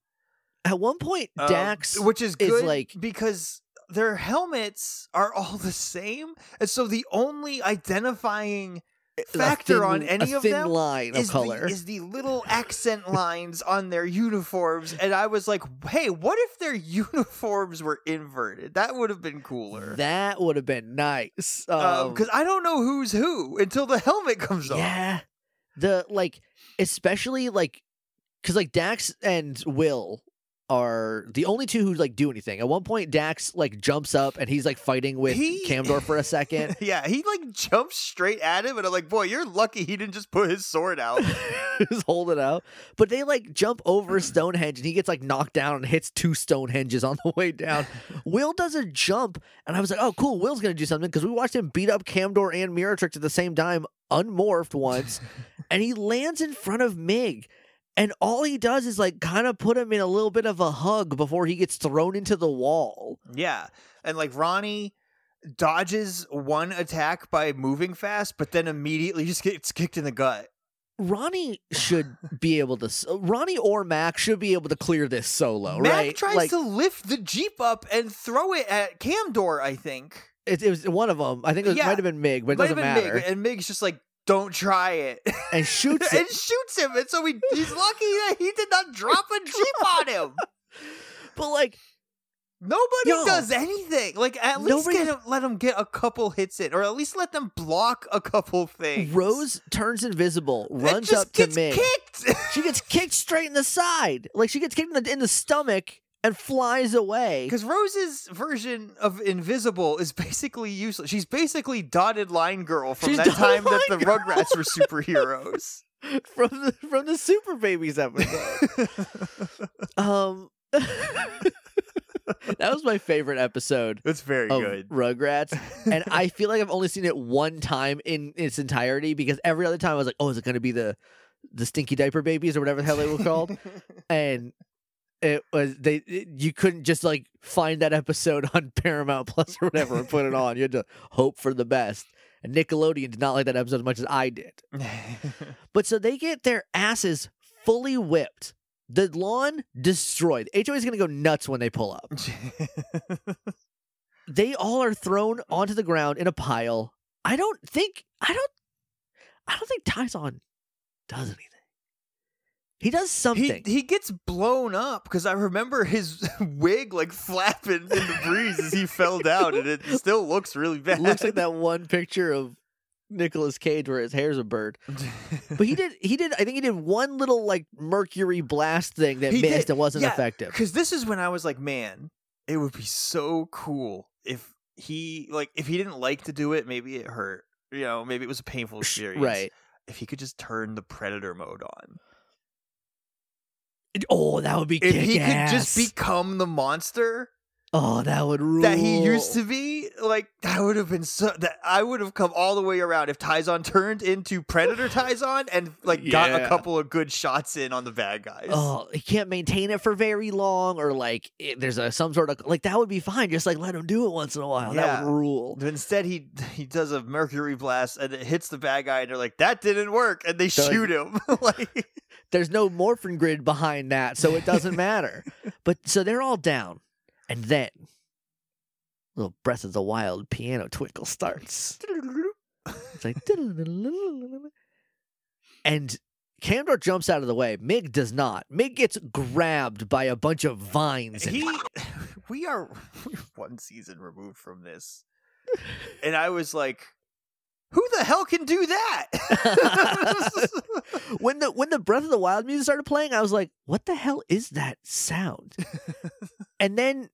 At one point, Um, Dax, which is is like- because their helmets are all the same, and so the only identifying factor thin- on any of thin them line of is color. the, is the little accent lines on their uniforms, and I was like, "Hey, what if their uniforms were inverted? That would have been cooler." that would have been nice. Um, Because I don't know who's who until the helmet comes off. yeah, the like, especially like, because like Dax and Will are the only two who like do anything. At one point, Dax like jumps up and he's like fighting with He- Kamdor for a second. yeah, he like jumps straight at him, and I'm like, "Boy, you're lucky he didn't just put his sword out." just hold it out. But they like jump over Stonehenge and he gets like knocked down and hits two Stonehenges on the way down. Will does a jump and I was like, oh, cool. Will's going to do something because we watched him beat up Kamdor and Miratrix at the same time, unmorphed once, and he lands in front of Mig. And all he does is like kind of put him in a little bit of a hug before he gets thrown into the wall. Yeah. And like Ronny dodges one attack by moving fast, but then immediately just gets kicked in the gut. Ronny should be able to. Ronny or Mac should be able to clear this solo, Mac right? tries Like, to lift the Jeep up and throw it at Kamdor, I think. It, it was one of them. I think it was, Yeah, might have been Mig, but it doesn't matter. Mig, and Mig's just like, don't try it. and shoots and shoots him. And so he, he's lucky that he did not drop a Jeep on him. But like, Nobody Yo. does anything. Like at least get him, let him get a couple hits in, or at least let them block a couple things. Rose turns invisible, runs up to me kicked. She gets kicked straight in the side. Like she gets kicked in the, in the stomach and flies away. Because Rose's version of invisible is basically useless. She's basically dotted line girl from She's that time that the Girl. Rugrats were superheroes. from the from the Super Babies episode. um, that was my favorite episode It's very good. Rugrats, and I feel like I've only seen it one time in its entirety because every other time I was like, "Oh, is it going to be the the Stinky Diaper Babies or whatever the hell they were called?" and it was they it- you couldn't just like find that episode on Paramount Plus or whatever and put it on. You had to hope for the best. And Nickelodeon did not like that episode as much as I did. But so they get their asses fully whipped. The lawn destroyed. HOA is going to go nuts when they pull up. They all are thrown onto the ground in a pile. I don't think I don't I don't think Tyzon does anything. He does something. he gets blown up because I remember his wig like flapping in the breeze as he fell down, and it still looks really bad. Looks like that one picture of Nicolas Cage where his hair's a bird. But he did he did I think he did one little like mercury blast thing that He missed did. and wasn't Yeah, effective. Because this is when I was like, man, it would be so cool if he like if he didn't like to do it, maybe it hurt. You know, maybe it was a painful experience. Right. If he could just turn the predator mode on. Oh, that would be If he could just become the monster Oh, that would rule. that he used to be, like that would have been so that I would have come all the way around if Tyzon turned into Predator Tyzon and like got a couple of good shots in on the bad guys. Oh, he can't maintain it for very long, or like it, there's a some sort of like that would be fine. Just like let him do it once in a while. That would rule. But instead, he he does a mercury blast and it hits the bad guy, and they're like, "That didn't work," and they So, like- shoot him. like, There's no morphin grid behind that, so it doesn't matter. But so they're all down, and then little Breath of the Wild piano twinkle starts. It's like and Kamdor jumps out of the way. Mig does not. Mig gets grabbed by a bunch of vines. and- he, we are one season removed from this, and I was like, "Who the hell can do that?" when the when the Breath of the Wild music started playing, I was like, "What the hell is that sound?" and then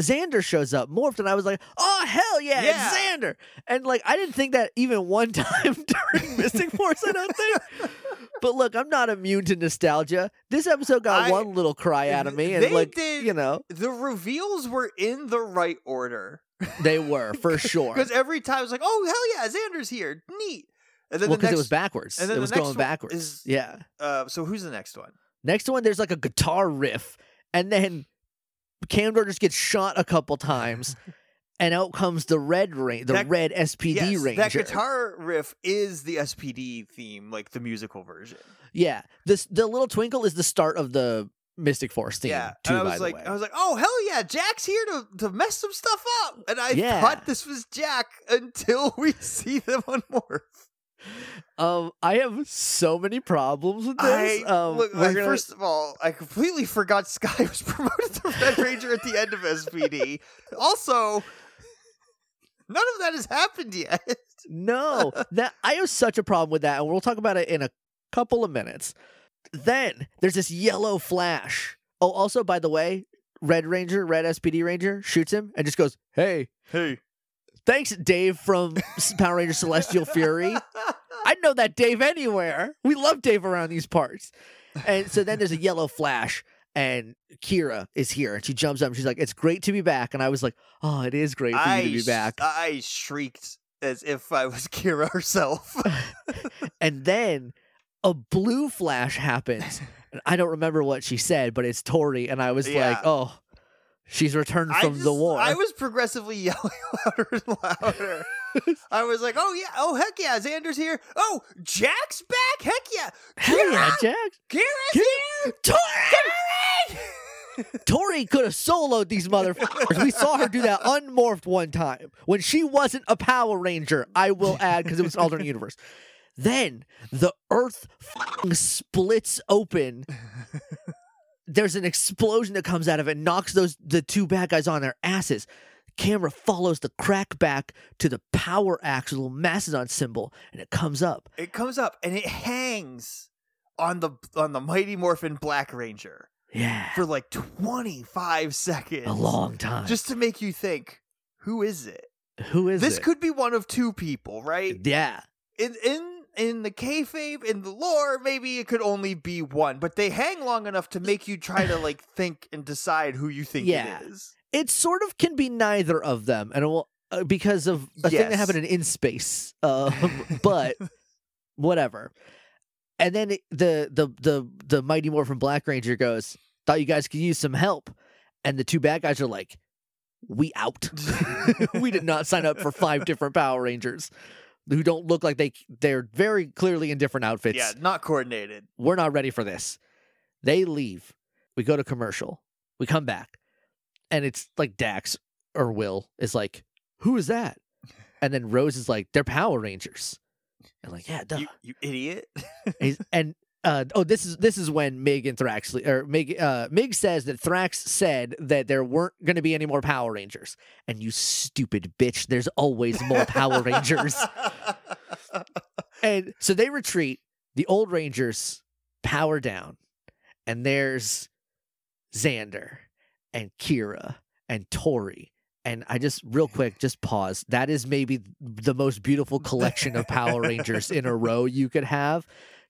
Xander shows up, morphed, and I was like, "Oh hell yeah, Yeah. it's Xander!" And like, I didn't think that even one time during Mystic Force. I don't think. But look, I'm not immune to nostalgia. This episode got I- one little cry out of me, and they like, did- you know, the reveals were in the right order they were for sure. because every time I was like, "Oh hell yeah, Xander's here, neat." And then Well, the because it was backwards. and then It the was going backwards. is- yeah. Uh, so who's the next one? Next one, there's like a guitar riff, and then Kamdor just gets shot a couple times, and out comes the red rain, the That- red SPD yes, ranger. that guitar riff is the SPD theme, like the musical version. Yeah, this the little twinkle is the start of the Mystic Force theme. yeah, too, I was like. I was like, oh hell yeah, Jack's here to to mess some stuff up, and I Yeah. thought this was Jack until we see them on Morph. um, I have so many problems with this. I um, look, we're gonna- first of all, I completely forgot Sky was promoted to Red Ranger at the end of SPD. Also, none of that has happened yet. No, that I have such a problem with that, and we'll talk about it in a couple of minutes. Then there's this yellow flash. Oh, also, by the way, Red Ranger, Red SPD Ranger shoots him and just goes, "Hey, Hey, thanks, Dave from Power Ranger Celestial Fury. I'd know that Dave anywhere. We love Dave around these parts." And so then there's a yellow flash, and Kira is here, and she jumps up, and she's like, "It's great to be back." And I was like, "Oh, it is great for I you to be back." I shrieked as if I was Kira herself. and then a blue flash happens. And I don't remember what she said, but it's Tori, and I was Yeah. like, "Oh, she's returned from the war." I was progressively yelling louder and louder. I was like, "Oh yeah, oh heck yeah, Xander's here. Oh, Jack's back. Heck yeah, Hell yeah, Kira! Jack! Kira's Kira! here. Tori! Tori could have soloed these motherfuckers. We saw her do that unmorphed one time when she wasn't a Power Ranger. I will add because it was an alternate universe. Then the Earth splits open. There's an explosion that comes out of it, knocks those the two bad guys on their asses. Camera follows the crack back to the power axe, little Mastodon symbol, and it comes up. It comes up and it hangs on the on the Mighty Morphin Black Ranger Yeah, for like twenty five seconds, a long time. just to make you think, who is it? who is this it? could be one of two people, right? yeah, in in in the kayfabe in the lore, maybe it could only be one, but they hang long enough to make you try to like think and decide who you think Yeah. it is. it sort of can be neither of them, and it will uh, because of a thing that happened in In Space. Um, but whatever. And then it, the the the the Mighty Morphin Black Ranger goes, "Thought you guys could use some help," and the two bad guys are like, "We out. we did not sign up for five different Power Rangers." Who don't look like they they're very clearly in different outfits yeah, not coordinated. we're not ready for this. They leave. We go to commercial. We come back. And it's like Dax or Will is like, who is that? And then Rose is like, they're Power Rangers. And like, yeah, duh. You, you idiot. And he's- and uh, oh, this is this is when Mig and Thrax or Mig uh, Mig says that Thrax said that there weren't going to be any more Power Rangers. And you stupid bitch, there's always more Power Rangers. And so they retreat. The old Rangers power down, and there's Xander and Kira and Tori. And I just real quick, just pause. That is maybe the most beautiful collection of Power Rangers in a row you could have.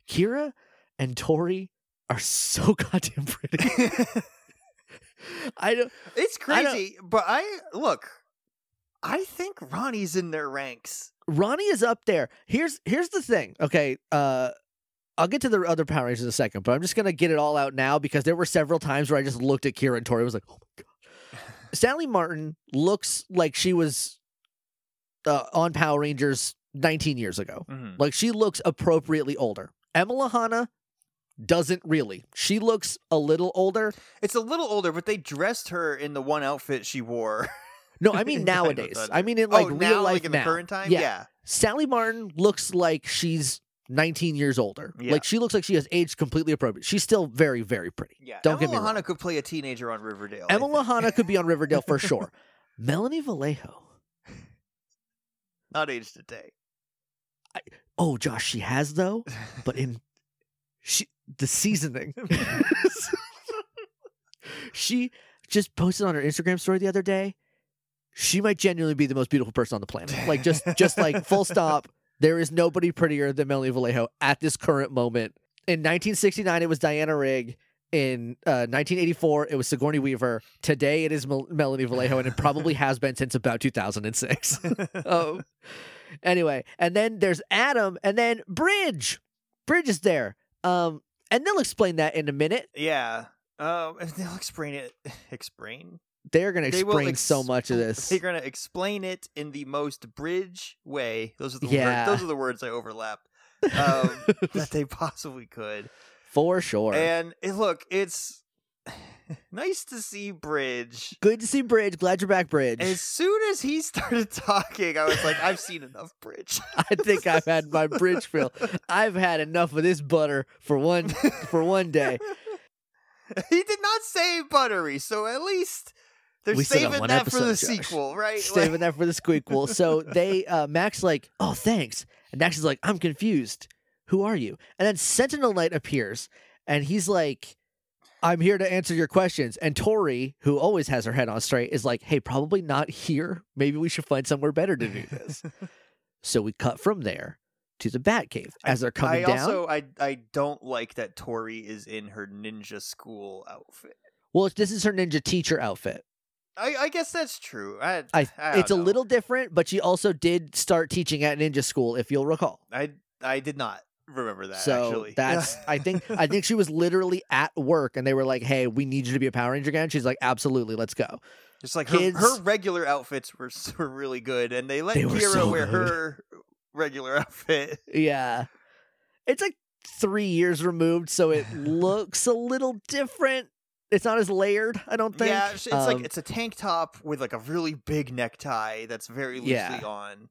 Kira and Tori are so goddamn pretty. I don't. It's I don't- crazy, but I look. I think Ronny's in their ranks. Ronny is up there. Here's here's the thing. Okay, uh, I'll get to the other Power Rangers in a second, but I'm just gonna get it all out now because there were several times where I just looked at Kira and Tori and was like, "Oh my god." Sally Martin looks like she was uh, on Power Rangers 19 years ago. Like she looks appropriately older. Emma Lahana doesn't really. She looks a little older. It's a little older, but they dressed her in the one outfit she wore. No, I mean nowadays. I mean in like oh, real now, life like in now. the current time. Yeah. Yeah, Sally Martin looks like she's 19 years older. Yeah. Like she looks like she has aged completely appropriate. She's still very, very pretty. yeah. Don't Emma get me Lahana wrong. could play a teenager on Riverdale. I Emma. Lahana could be on Riverdale for sure. Melanie Vallejo. not aged a day. Oh, Josh, she has though, but in she the seasoning. she just posted on her Instagram story the other day. She might genuinely be the most beautiful person on the planet. Like just just like full stop. There is nobody prettier than Melanie Vallejo at this current moment. In 1969, it was Diana Rigg. In uh, 1984, it was Sigourney Weaver. Today, it is Mel- Melanie Vallejo, and it probably has been since about 2006. oh, anyway, and then there's Adam, and then Bridge. Bridge is there. Um, and they'll explain that in a minute. Yeah. Um, and they'll explain it. Explain. They're gonna explain so much of this. They're gonna explain it in the most bridge way. Those are the Yeah. words. Those are the words I overlapped. Um, that they possibly could. For sure. And it, look, it's nice to see Bridge. Good to see Bridge. Glad you're back, Bridge. As soon as he started talking, I was like, I've seen enough Bridge. I think I've had my Bridge fill. I've had enough of this butter for one for one day. he did not say buttery, so at least they're We saving that for the Josh. sequel, right? Saving that for the squeakquel. So they uh Max like, oh thanks. And Max is like, I'm confused. Who are you? And then Sentinel Knight appears and he's like, I'm here to answer your questions. And Tori, who always has her head on straight, is like, hey, probably not here. Maybe we should find somewhere better to do this. so we cut from there to the Batcave as they're coming I down. also I I don't like that Tori is in her ninja school outfit. well, this is her ninja teacher outfit. I, I guess that's true. I, I, I it's a little different, but she also did start teaching at ninja school, if you'll recall. I I did not remember that. so actually. that's I think I think she was literally at work and they were like, "Hey, we need you to be a Power Ranger again." She's like, "Absolutely, let's go." just like her, kids- her regular outfits were were really good, and they let They Kira so wear good. her regular outfit. Yeah, it's like three years removed, so it looks a little different. It's not as layered, I don't think. Yeah, it's Um, like it's a tank top with like a really big necktie that's very loosely Yeah. on,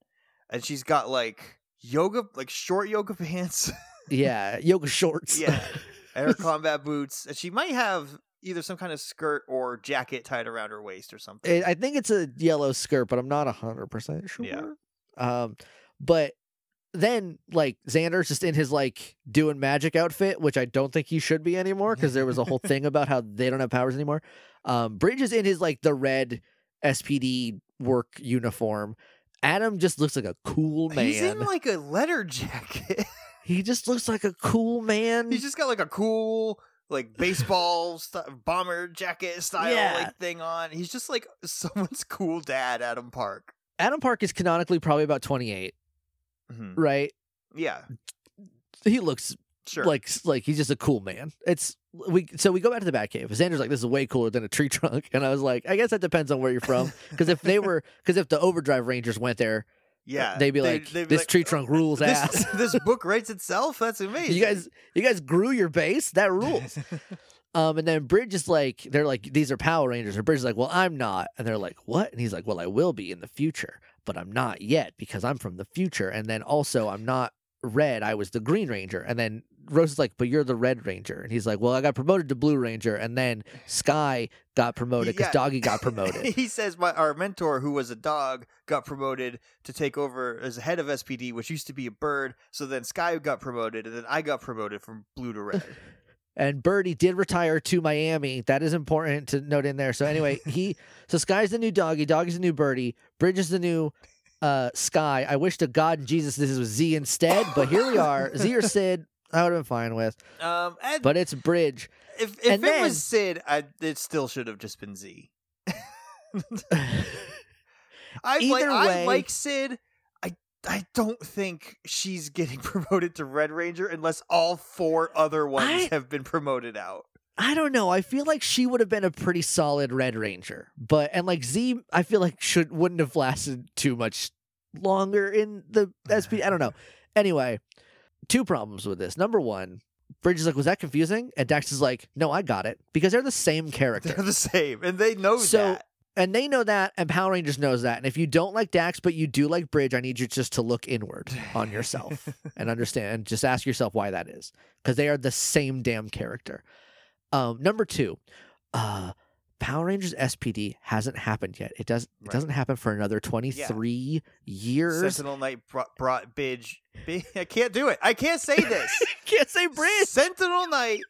and she's got like yoga like short yoga pants. yeah, yoga shorts. Yeah. her combat boots, and she might have either some kind of skirt or jacket tied around her waist or something. It- I think it's a yellow skirt, but I'm not hundred percent sure. Yeah. Um, but then like Xander's just in his like doing magic outfit, which I don't think he should be anymore because there was a whole thing about how they don't have powers anymore. Um, Bridge is in his like the red SPD work uniform. Adam just looks like a cool man. He's in like a letter jacket. he just looks like a cool man. He's just got like a cool like baseball st- bomber jacket style Yeah. like thing on. He's just like someone's cool dad, Adam Park. Adam Park is canonically probably about 28, Mhm. right? Yeah, He looks sure. like like he's just a cool man. It's we so we go back to the Batcave. Xander's like this is way cooler than a tree trunk, and I was like, I guess that depends on where you're from. Because if they were, because if the Overdrive Rangers went there, yeah, they'd be They- like, they'd be this like, tree trunk rules this, ass. this book writes itself. That's amazing. you guys, you guys grew your base. That rules. Um, and then Bridge is like, they're like, these are Power Rangers. And Bridge is like, well, I'm not. And they're like, what? And he's like, well, I will be in the future, but I'm not yet because I'm from the future. And then also, I'm not red. I was the Green Ranger. And then Rose is like, but you're the Red Ranger. And he's like, well, I got promoted to Blue Ranger. And then Sky got promoted because Yeah. Doggy got promoted. he says my our mentor, who was a dog, got promoted to take over as head of SPD, which used to be a bird. So then Sky got promoted, and then I got promoted from blue to red. and Birdie did retire to Miami. That is important to note in there. So anyway, he so Sky's the new doggy, doggy's the new Birdie, Bridge is the new uh Sky. I wish to God and Jesus this was Z instead, but here we are. Z or Sid. I would have been fine with. Um, and But it's Bridge. if if it then- was Sid, I, it still should have just been Z. I like Either I like Sid. I I don't think she's getting promoted to Red Ranger unless all four other ones I- have been promoted out. I don't know. I feel like she would have been a pretty solid Red Ranger, but and like Z, I feel like should wouldn't have lasted too much longer in the SP. I don't know. Anyway, two problems with this. Number one, Bridge is like, "Was that confusing?" And Dax is like, "No, I got it because they're the same character." They're the same, and they know So- that. and they know that, and Power Rangers knows that. And if you don't like Dax, but you do like Bridge, I need you just to look inward on yourself and understand, and just ask yourself why that is, because they are the same damn character. Um, number two, uh, Power Rangers SPD hasn't happened yet. It does. It Right. doesn't happen for another twenty three years. Sentinel Knight brought, brought Bidge. I can't do it. I can't say this. Can't say Bridge. Sentinel Knight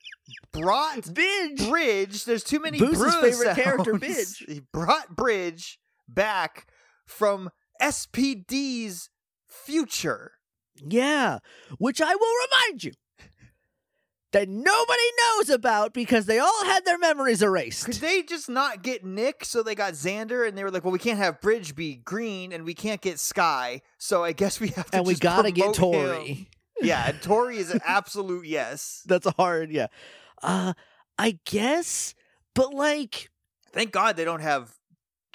brought Bridge. Bridge. There's too many Booze's favorite character, sounds. Bidge. He brought Bridge back from SPD's future. Yeah, which I will remind you that nobody knows about because they all had their memories erased. Could they just not get Nick? So they got Xander, and they were like, "Well, we can't have Bridge be green, and we can't get Sky. So I guess we have to." and we gotta get promote him." Tori. Yeah, and Tori is an absolute yes. That's a hard, yeah. Uh, I guess, but like, Thank God they don't have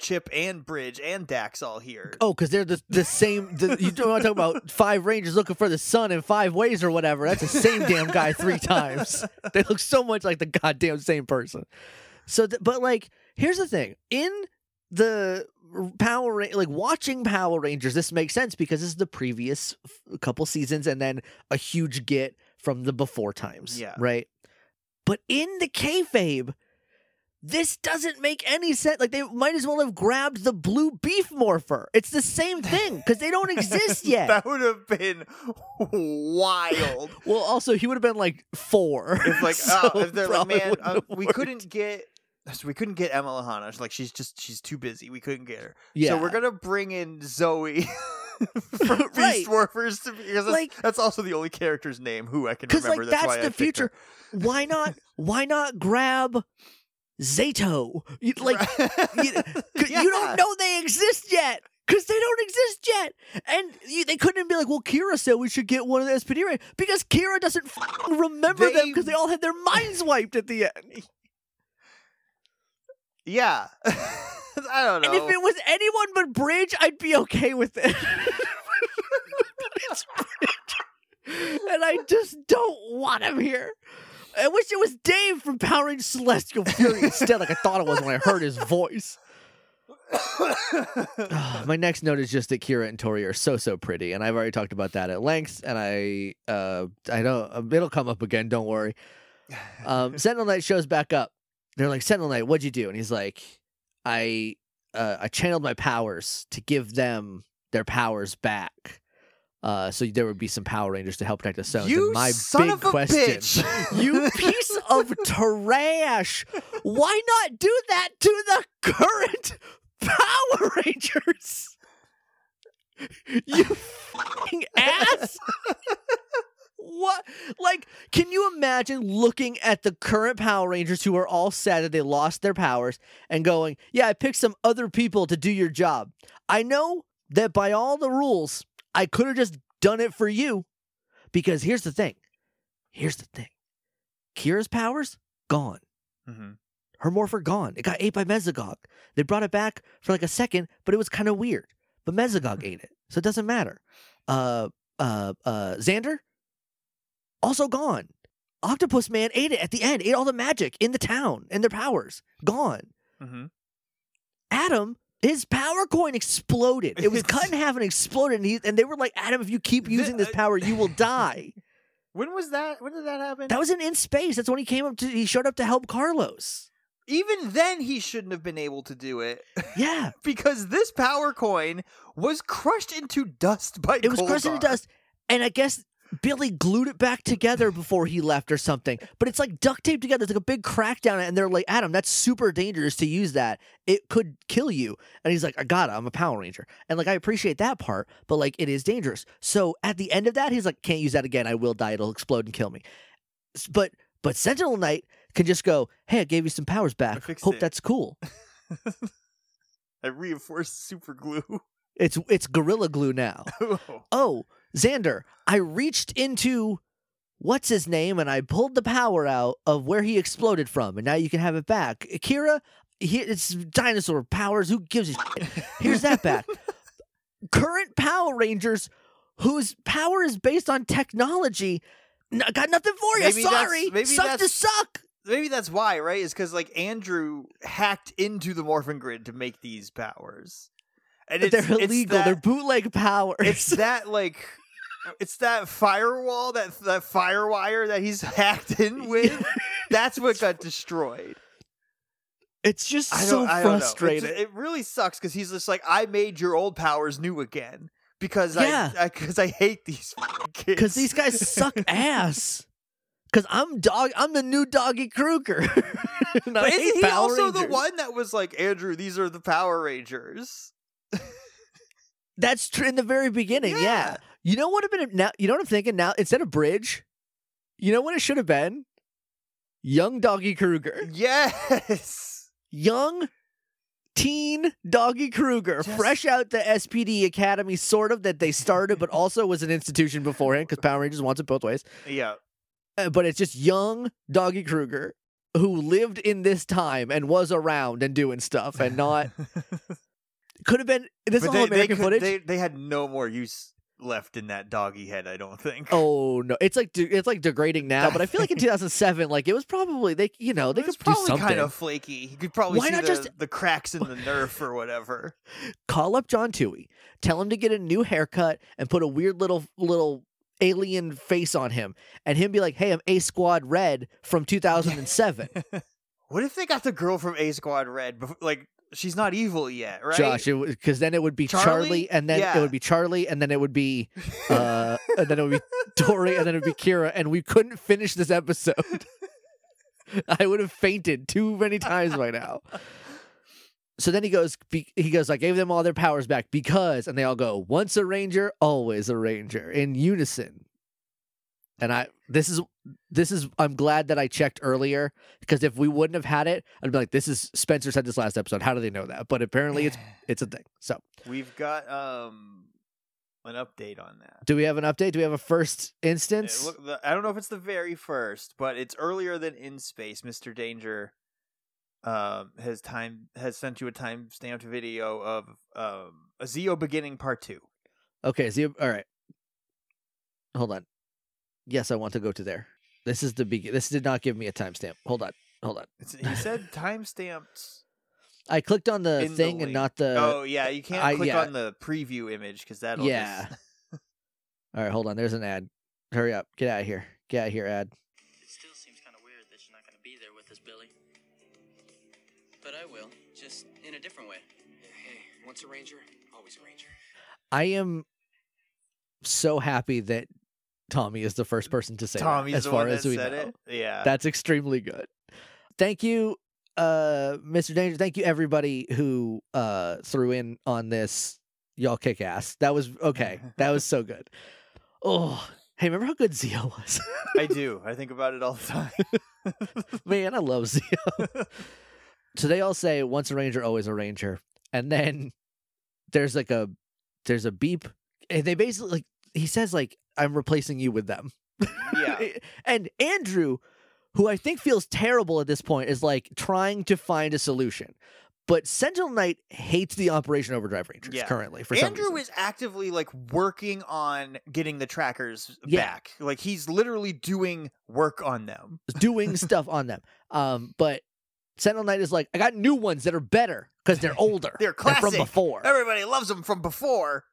Chip and Bridge and Dax all here. oh, because they're the the same. The, you don't want to talk about five Rangers looking for the sun in five ways or whatever. That's the same damn guy three times. They look so much like the goddamn same person. So, th- but like, here's the thing: in the Power Ra- like watching Power Rangers, this makes sense because this is the previous f- couple seasons, and then a huge get from the before times. Yeah. right. But in the kayfabe, this doesn't make any sense. Like they might as well have grabbed the blue beef morpher. It's the same thing because they don't exist yet. that would have been wild. well, also he would have been like four. If like, So oh, if they're like, man, uh, we worked." couldn't get. So we couldn't get Emma Lahana. She's like she's just she's too busy. We couldn't get her. Yeah. So we're gonna bring in Zoe from Beast Right. Morphers to because that's, Like- that's also the only character's name who I can Because remember. like that's, that's, the future. Why not? Why not grab Zayto? You, like you Yeah. don't know they exist yet. Because they don't exist yet. And you, they couldn't be like, well, Kira said we should get one of the SPD. Because Kira doesn't remember them because they all had their minds wiped at the end. Yeah, I don't know. And if it was anyone but Bridge, I'd be okay with it. But it's Bridge. And I just don't want him here. I wish it was Dave from Power Rangers Celestial Fury instead, like I thought it was when I heard his voice. My next note is just that Kira and Tori are so so pretty, and I've already talked about that at length. And I, uh, I don't. It'll come up again. Don't worry. Um, Sentinel Knight shows back up. They're like, Sentinel Knight, what'd you do? And he's like, I, uh, I channeled my powers to give them their powers back. Uh, so there would be some Power Rangers to help protect the and my son big of a question, bitch. you piece of trash. Why not do that to the current Power Rangers? You fucking ass. What? Like, can you imagine looking at the current Power Rangers who are all sad that they lost their powers and going, Yeah, I picked some other people to do your job. I know that by all the rules, I could have just done it for you. Because here's the thing. Here's the thing. Kira's powers gone. Mhm. Her morpher gone. It got ate by Mesogog. They brought it back for like a second, but it was kind of weird. But Mesogog ate it, so it doesn't matter. Uh, uh, uh, Xander also gone. Octopus Man ate it at the end. Ate all the magic in the town and their powers gone. Mhm. Adam, his power coin exploded. It was cut in half and exploded. And, he, and they were like, Adam, if you keep using this uh, power, you will die. When was that? When did that happen? That was in In Space. That's when he came up to, he showed up to help Carlos. Even then, he shouldn't have been able to do it Yeah. because this power coin was crushed into dust by. It was crushed into dust. And I guess Billy glued it back together before he left or something. But it's like duct taped together. It's like a big crack down it. And they're like, Adam, that's super dangerous to use that. It could kill you. And he's like, I got it. I'm a Power Ranger. And like, I appreciate that part, but like, it is dangerous. So at the end of that, he's like, can't use that again. I will die. It'll explode and kill me. But but Sentinel Knight can just go, hey, I gave you some powers back. Hope it." that's cool. I reinforced super glue. It's it's Gorilla Glue now. oh, oh Xander, I reached into what's his name and I pulled the power out of where he exploded from, and now you can have it back. Akira, he, it's dinosaur powers. Who gives a shit? Here's that back. Current Power Rangers, whose power is based on technology, n- got nothing for you. Maybe Sorry, maybe suck to suck. Maybe that's why, right? Is because like Andrew hacked into the morphin grid to make these powers, and they're it's illegal. that- They're bootleg powers. it's that like it's that firewall that that firewire that he's hacked in with. That's what got destroyed. It's just I so I know. It frustrating. It, really sucks because he's just like, I made your old powers new again because Yeah. I because I, hate these kids. Because these guys suck ass. Because I'm dog. I'm the new Doggie Cruger. But isn't he Power also the one that was like, Andrew, these are the Power Rangers? That's true in the very beginning. Yeah. Yeah. You know what have been now? You know what I'm thinking now? Instead of Bridge, you know what it should have been? Young Doggie Cruger. Yes. Young teen Doggie Cruger, Just- fresh out the SPD Academy, sort of that they started, but also was an institution beforehand because Power Rangers wants it both ways. Yeah. Uh, but it's just young Doggie Cruger who lived in this time and was around and doing stuff and not could have been this is all they, they, American could- footage. they they had no more use left in that doggy head. I don't think. Oh no, it's like de- it's like degrading now, but I feel like in 2007, like it was probably they, you know, they It could probably kind of flaky. You could probably Why see not the, just- the cracks in the nerf or whatever. Call up John Tui, tell him to get a new haircut and put a weird little little alien face on him, and him be like, "Hey, I'm A Squad Red from 2007." What if they got the girl from A Squad Red? Like she's not evil yet, right? Josh, because then it would be Charlie, Charlie? and then it would be Charlie, and then it would be, uh, and then it would be Tori, and then it would be Kira, and we couldn't finish this episode. I would have fainted too many times by now. So then he goes, be, he goes, I gave them all their powers back because, and they all go, once a ranger, always a ranger, in unison. And I, this is, this is, I'm glad that I checked earlier because if we wouldn't have had it, I'd be like, this is Spencer said this last episode. How do they know that? But apparently, it's it's a thing. So, We've got um an update on that. do we have an update? Do we have a first instance? look, the, I don't know if it's the very first, but it's earlier than in space. Mister Danger um has time has sent you a time stamped video of um a Zeo beginning part two. Okay, so all right. Hold on. Yes, I want to go to there. This is the begin. This did not give me a timestamp. Hold on. Hold on. It's, he said time stamped. I clicked on the In the thing and not the. oh yeah, you can't I- click yeah. on the preview image because that'll Yeah. just- All right, hold on. There's an ad. Hurry up. Get out of here. Get out of here, ad. It still seems kind of weird that you're not going to be there with us, Billy. But I will, just in a different way. Hey, once a ranger, always a ranger. I am so happy that Tommy is the first person to say that, Tommy's as far as we know. it. Yeah, That's extremely good. Thank you, uh, Mr. Danger. Thank you, everybody who uh, threw in on this. Y'all kick ass. That was okay. That was so good. Oh, hey, remember how good Zeo was? I do. I think about it all the time. Man, I love Zeo. so they all say once a ranger, always a ranger, and then there's like a there's a beep, and they basically like he says like I'm replacing you with them. yeah, and Andrew, who I think feels terrible at this point, is like trying to find a solution. But Sentinel Knight hates the Operation Overdrive Rangers Yeah. currently for some Andrew is actively like working on getting the trackers Yeah. back. Like he's literally doing work on them. doing stuff on them. Um, but Sentinel Knight is like, I got new ones that are better because they're older. They're classic. from before. Everybody loves them from before.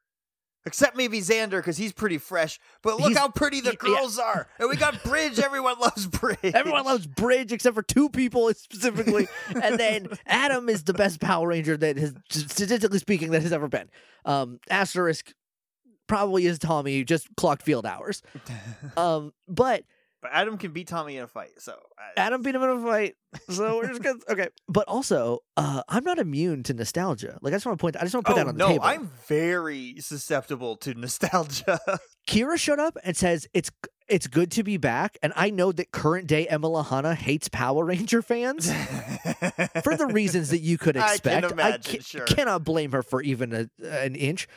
Except maybe Xander because he's pretty fresh. But look He's- how pretty the y- yeah. girls are. And we got Bridge. Everyone loves Bridge. Everyone loves Bridge except for two people specifically. and then Adam is the best Power Ranger that has, statistically speaking, that has ever been. Um, asterisk probably is Tommy, just clocked field hours. Um, but but Adam can beat Tommy in a fight, so I- Adam beat him in a fight, so we're just gonna okay. But also, uh, I'm not immune to nostalgia. Like I just want to point, I just want to put oh that on the no, table. I'm very susceptible to nostalgia. Kira showed up and says it's it's good to be back, and I know that current day Emma Lahana hates Power Ranger fans for the reasons that you could expect. I can imagine, ca- sure. cannot blame her for even a, an inch.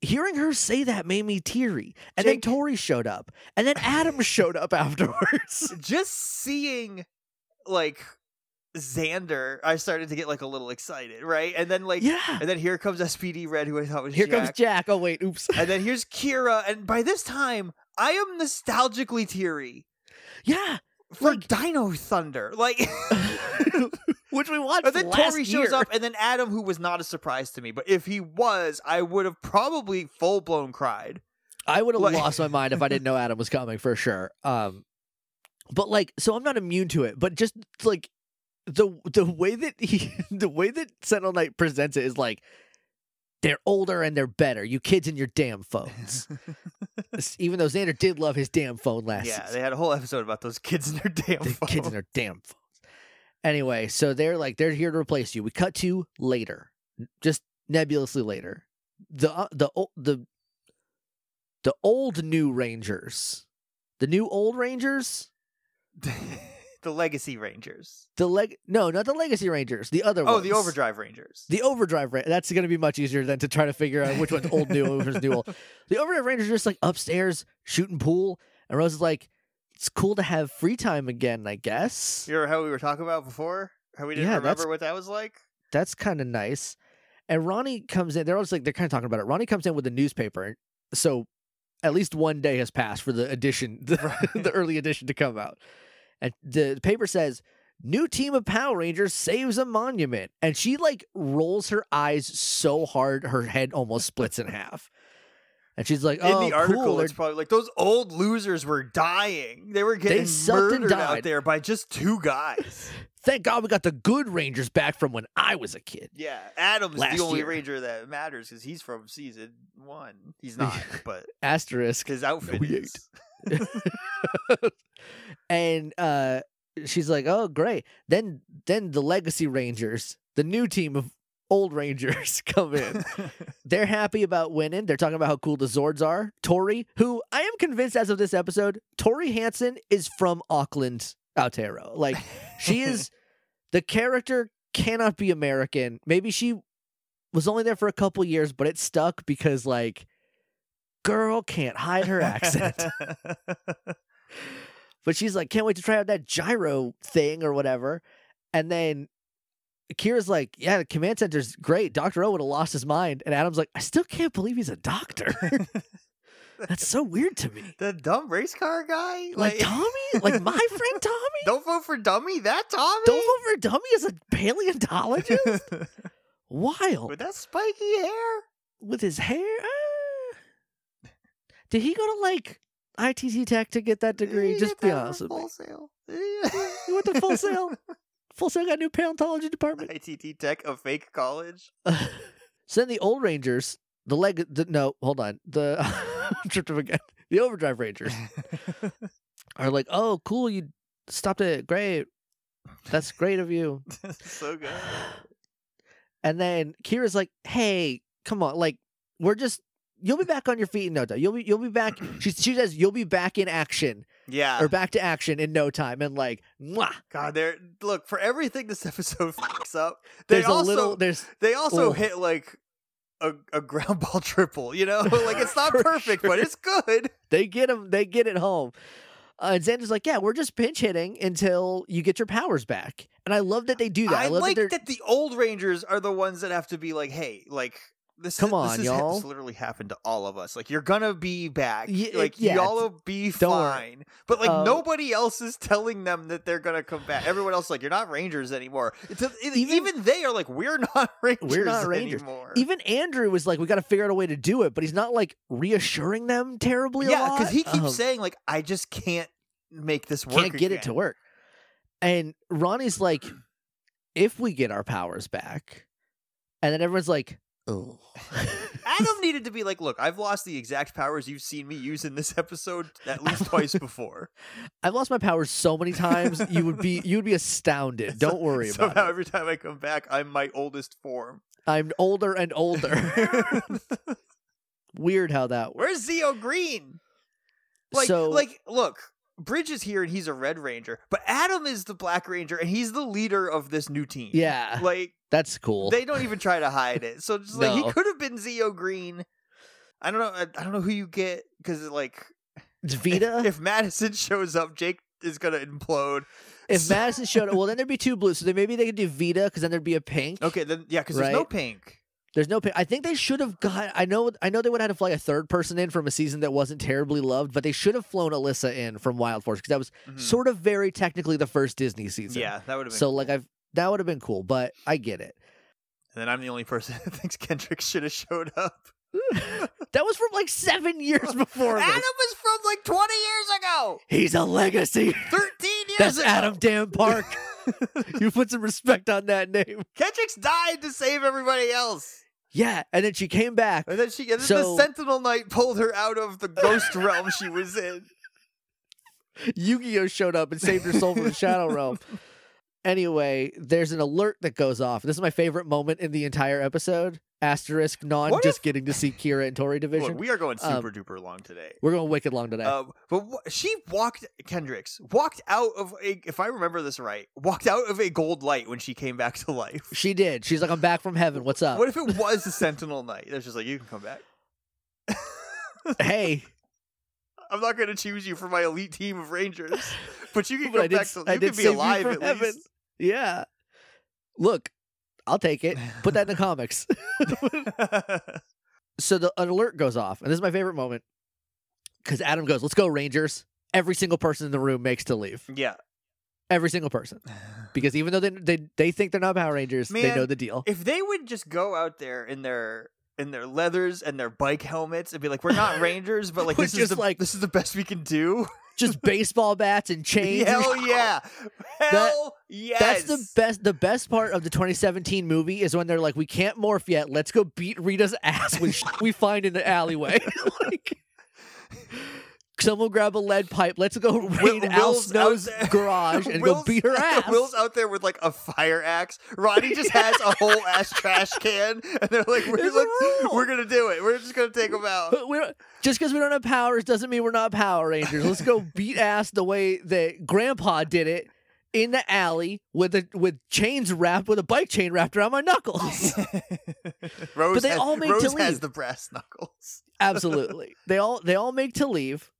Hearing her say that made me teary, and then Tori showed up, and then Adam showed up afterwards. Just seeing like Xander, I started to get like a little excited, right? And then like yeah. and then here comes SPD Red, who I thought was Here Jack. comes Jack. Oh wait, oops. and then here's Kira, and by this time I am nostalgically teary yeah, for Like- Dino Thunder. Like which we watched And then last Tori shows up, and then Adam, who was not a surprise to me, but if he was, I would have probably full blown cried. I would have Like- lost my mind if I didn't know Adam was coming for sure. Um, but like, so I'm not immune to it. But just like the the way that he, the way that Sentinel Knight presents it is like they're older and they're better. You kids and your damn phones. Even though Xander did love his damn phone last yeah, season. they had a whole episode about those kids and their damn the phones. kids and their damn phones. Anyway, so they're like they're here to replace you. We cut to later, just nebulously later. The uh, the the the old new Rangers, the new old Rangers, the Legacy Rangers. the leg no, not the Legacy Rangers, the other Oh, ones. the Overdrive Rangers. The Overdrive Ra- That's going to be much easier than to try to figure out which one's old new, which one's new old. The Overdrive Rangers are just like upstairs shooting pool, and Rose is like, "It's cool to have free time again, I guess." You remember how we were talking about before? How we didn't Yeah, remember what that was like? that's kind of nice. And Ronny comes in. They're always like they're kind of talking about it. Ronny comes in with a newspaper, so at least one day has passed for the edition, the, the early edition to come out. And the paper says, "New team of Power Rangers saves a monument," and she like rolls her eyes so hard her head almost splits in half. And she's like, In "Oh, the article, cool. it's probably like those old losers were dying. They were getting and murdered out there by just two guys. Thank God we got the good Rangers back from when I was a kid." yeah, Adam's Last the only year. ranger that matters because he's from season one. He's not, but Asterisk. his outfit is. and uh she's like, "Oh, great." Then then the Legacy Rangers, the new team of old Rangers come in. They're happy about winning. They're talking about how cool the Zords are. Tori, who I am convinced as of this episode, Tori Hanson is from Auckland, Aotearoa. Like she is the character cannot be American. Maybe she was only there for a couple years, but it stuck because like girl can't hide her accent. But she's like, can't wait to try out that gyro thing or whatever. And then Kira's like, yeah, the command center's great. Dr. O would have lost his mind. And Adam's like, I still can't believe he's a doctor. That's so weird to me. the dumb race car guy? Like, Tommy? Like my friend Tommy? don't vote for dummy. That Tommy? Don't vote for Dummy as a paleontologist? Wild. with that spiky hair. With his hair? Did he go to like ITT Tech to get that degree? He Just be honest with me. Sale. He went to Full Sail. Full Sail got a new paleontology department. ITT Tech, a fake college. so then the old Rangers, the leg, the, no, hold on, the tripped up again. The Overdrive Rangers are like, oh, cool, you stopped it, great, that's great of you. so good. And then Kira's like, hey, come on, like we're just. You'll be back on your feet in no time. You'll be you'll be back. She she says you'll be back in action Yeah. or back to action in no time. And like, mwah, God, there. Look for everything this episode fucks up. They there's also a little there's they also hit like a, a ground ball triple. You know, like it's not perfect, but it's good. they get them. they get it home uh, and xander's like yeah we're just pinch hitting until you get your powers back and i love that they do that i, I, like that that the old Rangers are the ones that have to be like, hey, like. This Come is, on, this is, y'all. This literally happened to all of us. Like you're gonna be back. Ye- like yeah, y'all will be don't worry. fine. But like Uh, nobody else is telling them that they're gonna come back. Everyone else is like you're not Rangers anymore. A- it- Even- even, they are like we're not Rangers. we're not rangers anymore. even andrew was like we got to figure out a way to do it but he's not like reassuring them terribly yeah, because he keeps Um, saying like I just can't make this work. can't get it to work and ronny's like if we get our powers back and then everyone's like oh Adam needed to be like, look, I've lost the exact powers you've seen me use in this episode at least twice before. I've lost my powers so many times. You would be you would be astounded. Don't worry about it. Somehow it. every time I come back, I'm my oldest form. I'm older and older. Weird how that works. Where's Zeo Green? Like, So- like, look, Bridge is here and he's a Red Ranger, but Adam is the Black Ranger and he's the leader of this new team. Yeah, like that's cool. they don't even try to hide it. So just like he could have been Zeo Green. I don't know. I, I don't know who you get because like It's Vida. if Madison shows up, Jake is gonna implode. If So- Madison showed up, well, then there'd be two blues. So then maybe they could do Vida because then there'd be a pink. Okay, then yeah, because there's no pink. There's no pink. I think they should have got. I know. I know they would have had to fly a third person in from a season that wasn't terribly loved, but they should have flown Alyssa in from Wild Force because that was Mhm. sort of very technically the first Disney season. Yeah, that would have been. So like I've that would have been cool, but I get it. and then I'm the only person that thinks Kendrix should have showed up. That was from like seven years before. Adam this. was from like 20 years ago. He's a legacy. 13 years That's ago. Adam Dan Park. you put some respect on that name. Kendrix died to save everybody else. Yeah, and then she came back. And then she and then So- the Sentinel Knight pulled her out of the ghost realm she was in. Yu-Gi-Oh showed up and saved her soul from the Shadow Realm. Anyway, there's an alert that goes off. This is my favorite moment in the entire episode. Asterisk non What just if- getting to see Kira and Tori division. Look, we are going Um, super duper long today. We're going wicked long today. Um, but wh- she walked Kendrix walked out of a if I remember this right walked out of a gold light when she came back to life. she did. She's like, I'm back from heaven. What's up? What if it was the Sentinel Knight? They're just like you can come back. hey, I'm not going to choose you for my elite team of Rangers, but you can But go I did back s- to you did can be alive at heaven. least. Yeah. Look, I'll take it. Put that in the comics. so the an alert goes off, and this is my favorite moment because Adam goes, "Let's go, Rangers!" Every single person in the room makes to leave. yeah. Every single person, because even though they they, they think they're not Power Rangers, they know the deal. If they would just go out there in their in their leathers and their bike helmets and be like, "We're not Rangers, but like this is the like- this is the best we can do." Just baseball bats and chains. Hell yeah! Hell yes! That's the best. The best part of the 2017 movie is when they're like, "We can't morph yet. Let's go beat Rita's ass with we find in the alleyway." like, someone grab a lead pipe. Let's go raid Al Will's out Snow's there. garage and Will's- go beat her ass. Will's out there with like a fire axe. Ronny just has a whole ass trash can, and they're like, "We're, There's a like, rule. we're gonna do it. We're just gonna take them out." But we don't- just because we don't have powers doesn't mean we're not Power Rangers. Let's go beat ass the way that Grandpa did it in the alley with a, with chains wrapped with a bike chain wrapped around my knuckles. Rose, But they has, all make Rose to has leave. the brass knuckles. Absolutely. They all they all make to leave,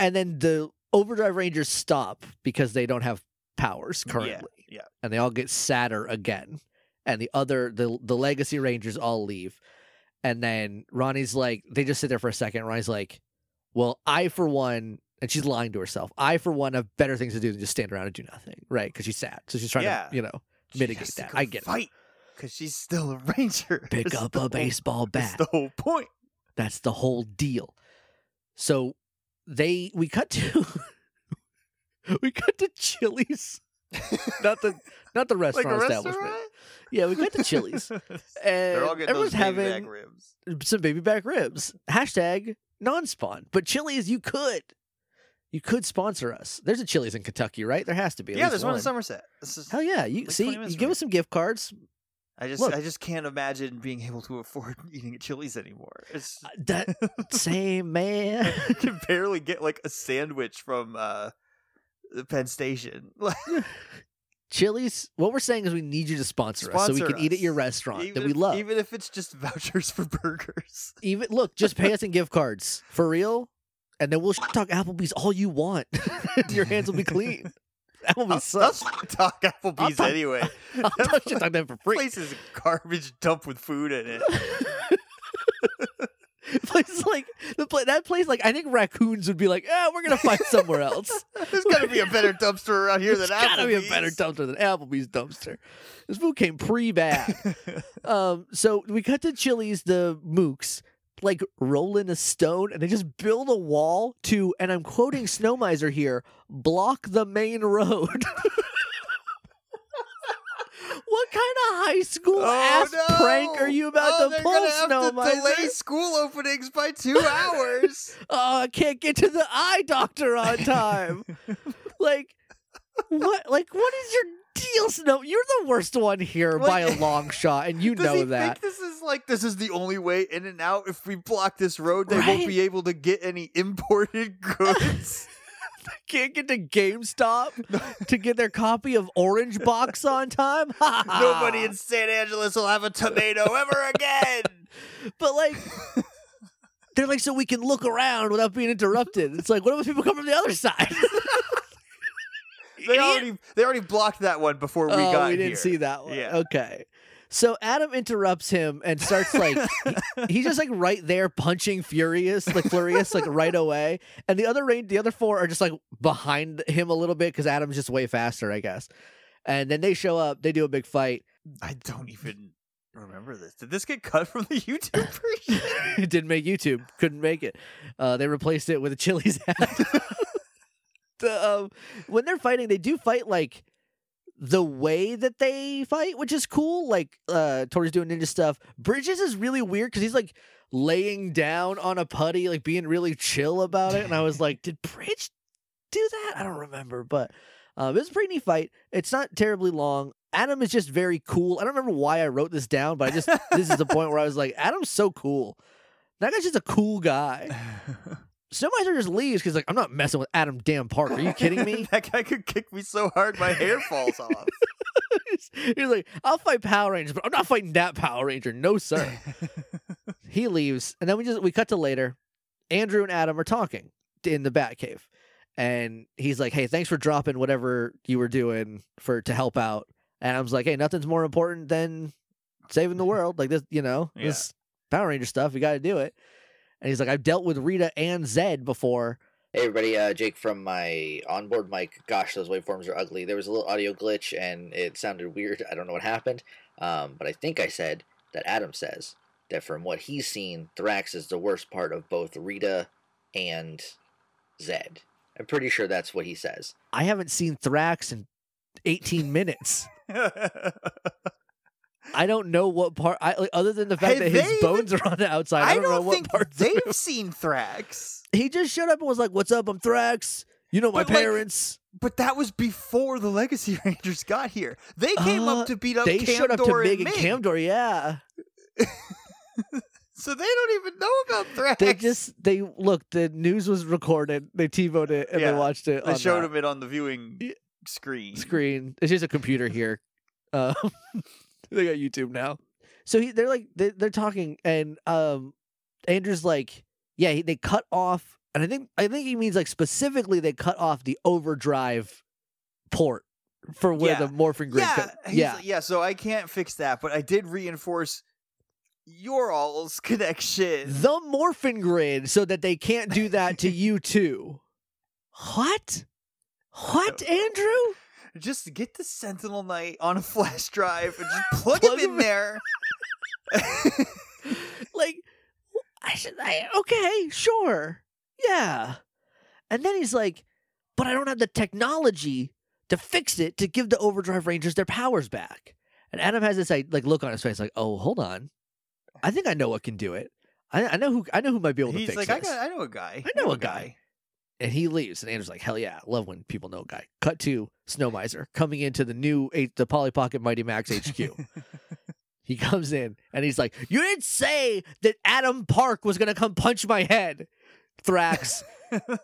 and then the Overdrive Rangers stop because they don't have powers currently, Yeah, and they all get sadder again. And the other the the Legacy Rangers all leave, and then Ronny's like they just sit there for a second. Ronny's like, "Well, I for one." And she's lying to herself. I, for one, have better things to do than just stand around and do nothing, right? Because she's sad, so she's trying Yeah. to, you know, mitigate that. I get fight because she's still a ranger. Pick That's up a whole- baseball bat. That's the whole point. That's the whole deal. So they we cut to we cut to Chili's. not the not the Like restaurant a establishment. Yeah, we cut to Chili's. And They're all getting everyone's having some baby back ribs. Hashtag non-spawn. But Chili's, you could. You could sponsor us. There's a Chili's in Kentucky, right? There has to be. Yeah, there's one in Somerset. Hell yeah! You like see, you give us some gift cards. I just Look. I just can't imagine being able to afford eating at Chili's anymore. It's That same man. I can barely get like a sandwich from uh the Penn Station. Chili's. What we're saying is we need you to sponsor, us so we Sponsor can eat at your restaurant even that we if- love. Even if it's just vouchers for burgers. Even look, just pay us in gift cards for real, and then we'll talk Applebee's all you want. Your hands will be clean. I'll, Applebee's I'll talk Applebee's talk- anyway. I'll touch it on that for free. Place is a garbage dump with food in it. Place like the pla- that place, like I think raccoons would be like, "Ah, we're gonna find somewhere else." There's got to be a better dumpster around here than There's Applebee's. gotta be a better dumpster than Applebee's dumpster. This food came pre bad. um, so we cut to Chili's, the mooks, like rolling a stone, and they just build a wall to, and I'm quoting Snowmiser here, block the main road. what kind of high school Oh, ass no. prank are you about oh, to pull, gonna have Snow to Miser? delay school openings by two hours. oh, I can't get to the eye doctor on time. like, what? Like, what is your deal, Snow? You're the worst one here by a long shot, and you Does know he that. think this is like this is the only way in and out? If we block this road, they Right? won't be able to get any imported goods. Can't get to GameStop to get their copy of Orange Box on time. Nobody in San Angeles will have a tomato ever again. But like, they're like, so we can look around without being interrupted. It's like, what if people come from the other side? They already they already blocked that one before we oh, got we didn't here. see that one. Yeah. Okay. So Adam interrupts him and starts like he- he's just like right there punching furious like furious like right away, and the other rain the other four are just like behind him a little bit because Adam's just way faster, I guess. And then they show up, they do a big fight. I don't even remember this. Did this get cut from the YouTube version? it didn't make YouTube, couldn't make it. Uh, they replaced it with a Chili's hat. um, when they're fighting, they do fight like the way that they fight, which is cool. Like uh, Tori's doing ninja stuff. Bridges is really weird because he's like laying down on a putty, like being really chill about it. And I was like, did Bridge do that? I don't remember, but um, it was a pretty neat fight. It's not terribly long. Adam is just very cool. I don't remember why I wrote this down, but I just this is the point where I was like, Adam's so cool. That guy's just a cool guy. Snowmiser just leaves because like I'm not messing with Adam damn Park. Are you kidding me? that guy could kick me so hard my hair falls off. He's like, I'll fight Power Rangers, but I'm not fighting that Power Ranger. No, sir. he leaves, and then we just we cut to later. Andrew and Adam are talking in the Batcave, and he's like, "Hey, thanks for dropping whatever you were doing for to help out." And Adam's like, "Hey, nothing's more important than saving the world. Like this, you know, Yeah. this Power Ranger stuff. We got to do it." And he's like, "I've dealt with Rita and Zedd before." Hey everybody, uh, Jake from my onboard mic. Gosh, those waveforms are ugly. There was a little audio glitch and it sounded weird. I don't know what happened, um, but I think I said that Adam says that from what he's seen, Thrax is the worst part of both Rita and Zedd. I'm pretty sure that's what he says. I haven't seen Thrax in 18 minutes. I don't know what part. I like, other than the fact Have that his even- bones are on the outside. I, I don't, know don't what think parts. they've of seen Thrax. He just showed up and was like, "What's up? I'm Thrax. You know my But, like, parents." But that was before the Legacy Rangers got here. They came Uh, up to beat up they Kamdor showed up to and Meg and. Kamdor. Yeah, So they don't even know about Thrax. they just they look. The news was recorded. They TiVoed it and Yeah, they watched it. they showed that him it on the viewing screen. screen. It's just a computer here. Um, they got YouTube now. So he, they're like they, they're talking, and um, Andrew's like, yeah, he, they cut off, and I think I think he means like specifically they cut off the overdrive port for where Yeah. the morphing grid. Yeah, cut- yeah. like- yeah. So I can't fix that, but I did reinforce your all's connection. the morphing grid, so that they can't do that to you too. What? What, Andrew? Just get the Sentinel Knight on a flash drive and just plug, Plug him in there. like I should I okay, sure. Yeah. And then he's like, but I don't have the technology to fix it to give the overdrive rangers their powers back. And Adam has this like, look on his face like, oh, hold on. I think I know what can do it. I, I know who I know who might be able to He's fix like, I, this. got, I know a guy. I know a guy. And he leaves, and Andrew's like, "Hell yeah, love when people know a guy." Cut to Snow Miser coming into the new H- the Polly Pocket Mighty Max HQ. he comes in, and he's like, "You didn't say that Adam Park was gonna come punch my head, Thrax.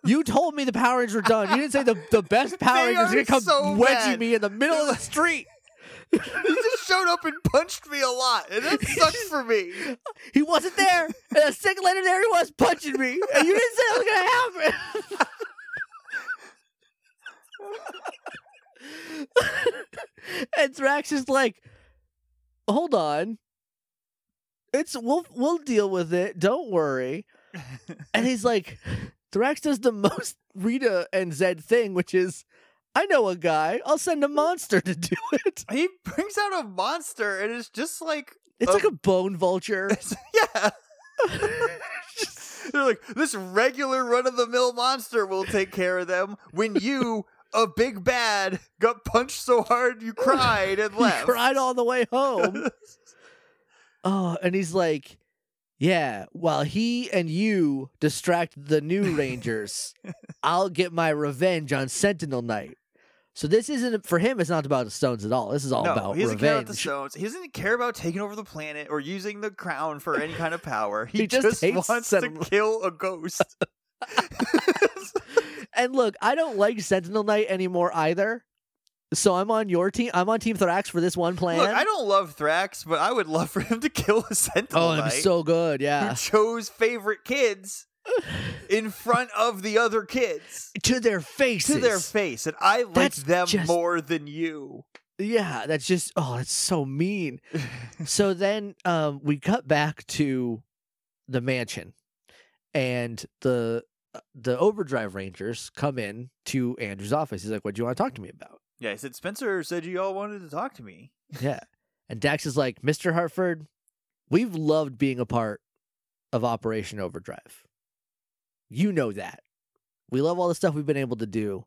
you told me the Power Rangers were done. You didn't say the the best Power Rangers are gonna come so wedging bad. me in the middle of the street." He just showed up and punched me a lot, and that sucks for me. He wasn't there, and a second later, there he was punching me, and you didn't say it was gonna happen. and Thrax is like, "Hold on, it's we'll we'll deal with it. Don't worry." And he's like, Thrax does the most Rita and Zedd thing, which is, "I know a guy. I'll send a monster to do it." He brings out a monster, and it's just like It's like a bone vulture. yeah. They're like, this regular run of the mill monster will take care of them when you, a big bad got punched so hard you cried and left. cried all the way home. oh, and he's like, "Yeah, while he and you distract the new Rangers, I'll get my revenge on Sentinel Knight." So this isn't for him. It's not about the stones at all. This is all no, about he doesn't care about the revenge. stones. He doesn't care about taking over the planet or using the crown for any kind of power. He, He just just, wants Sentinel. to kill a ghost. and look, I don't like Sentinel Knight anymore either. So I'm on your team. I'm on Team Thrax for this one plan. Look, I don't love Thrax, but I would love for him to kill a Sentinel oh, Knight so good. who Yeah, chose favorite kids in front of the other kids to their faces. to their face, and I like them just- more than you. Yeah, that's just oh, that's so mean. so then um we cut back to the mansion and the uh, the overdrive rangers come in to Andrew's office. He's like, "What do you want to talk to me about?" Yeah, he said Spencer said you all wanted to talk to me. Yeah. And Dax is like, "Mr. Hartford, we've loved being a part of Operation Overdrive. You know that. We love all the stuff we've been able to do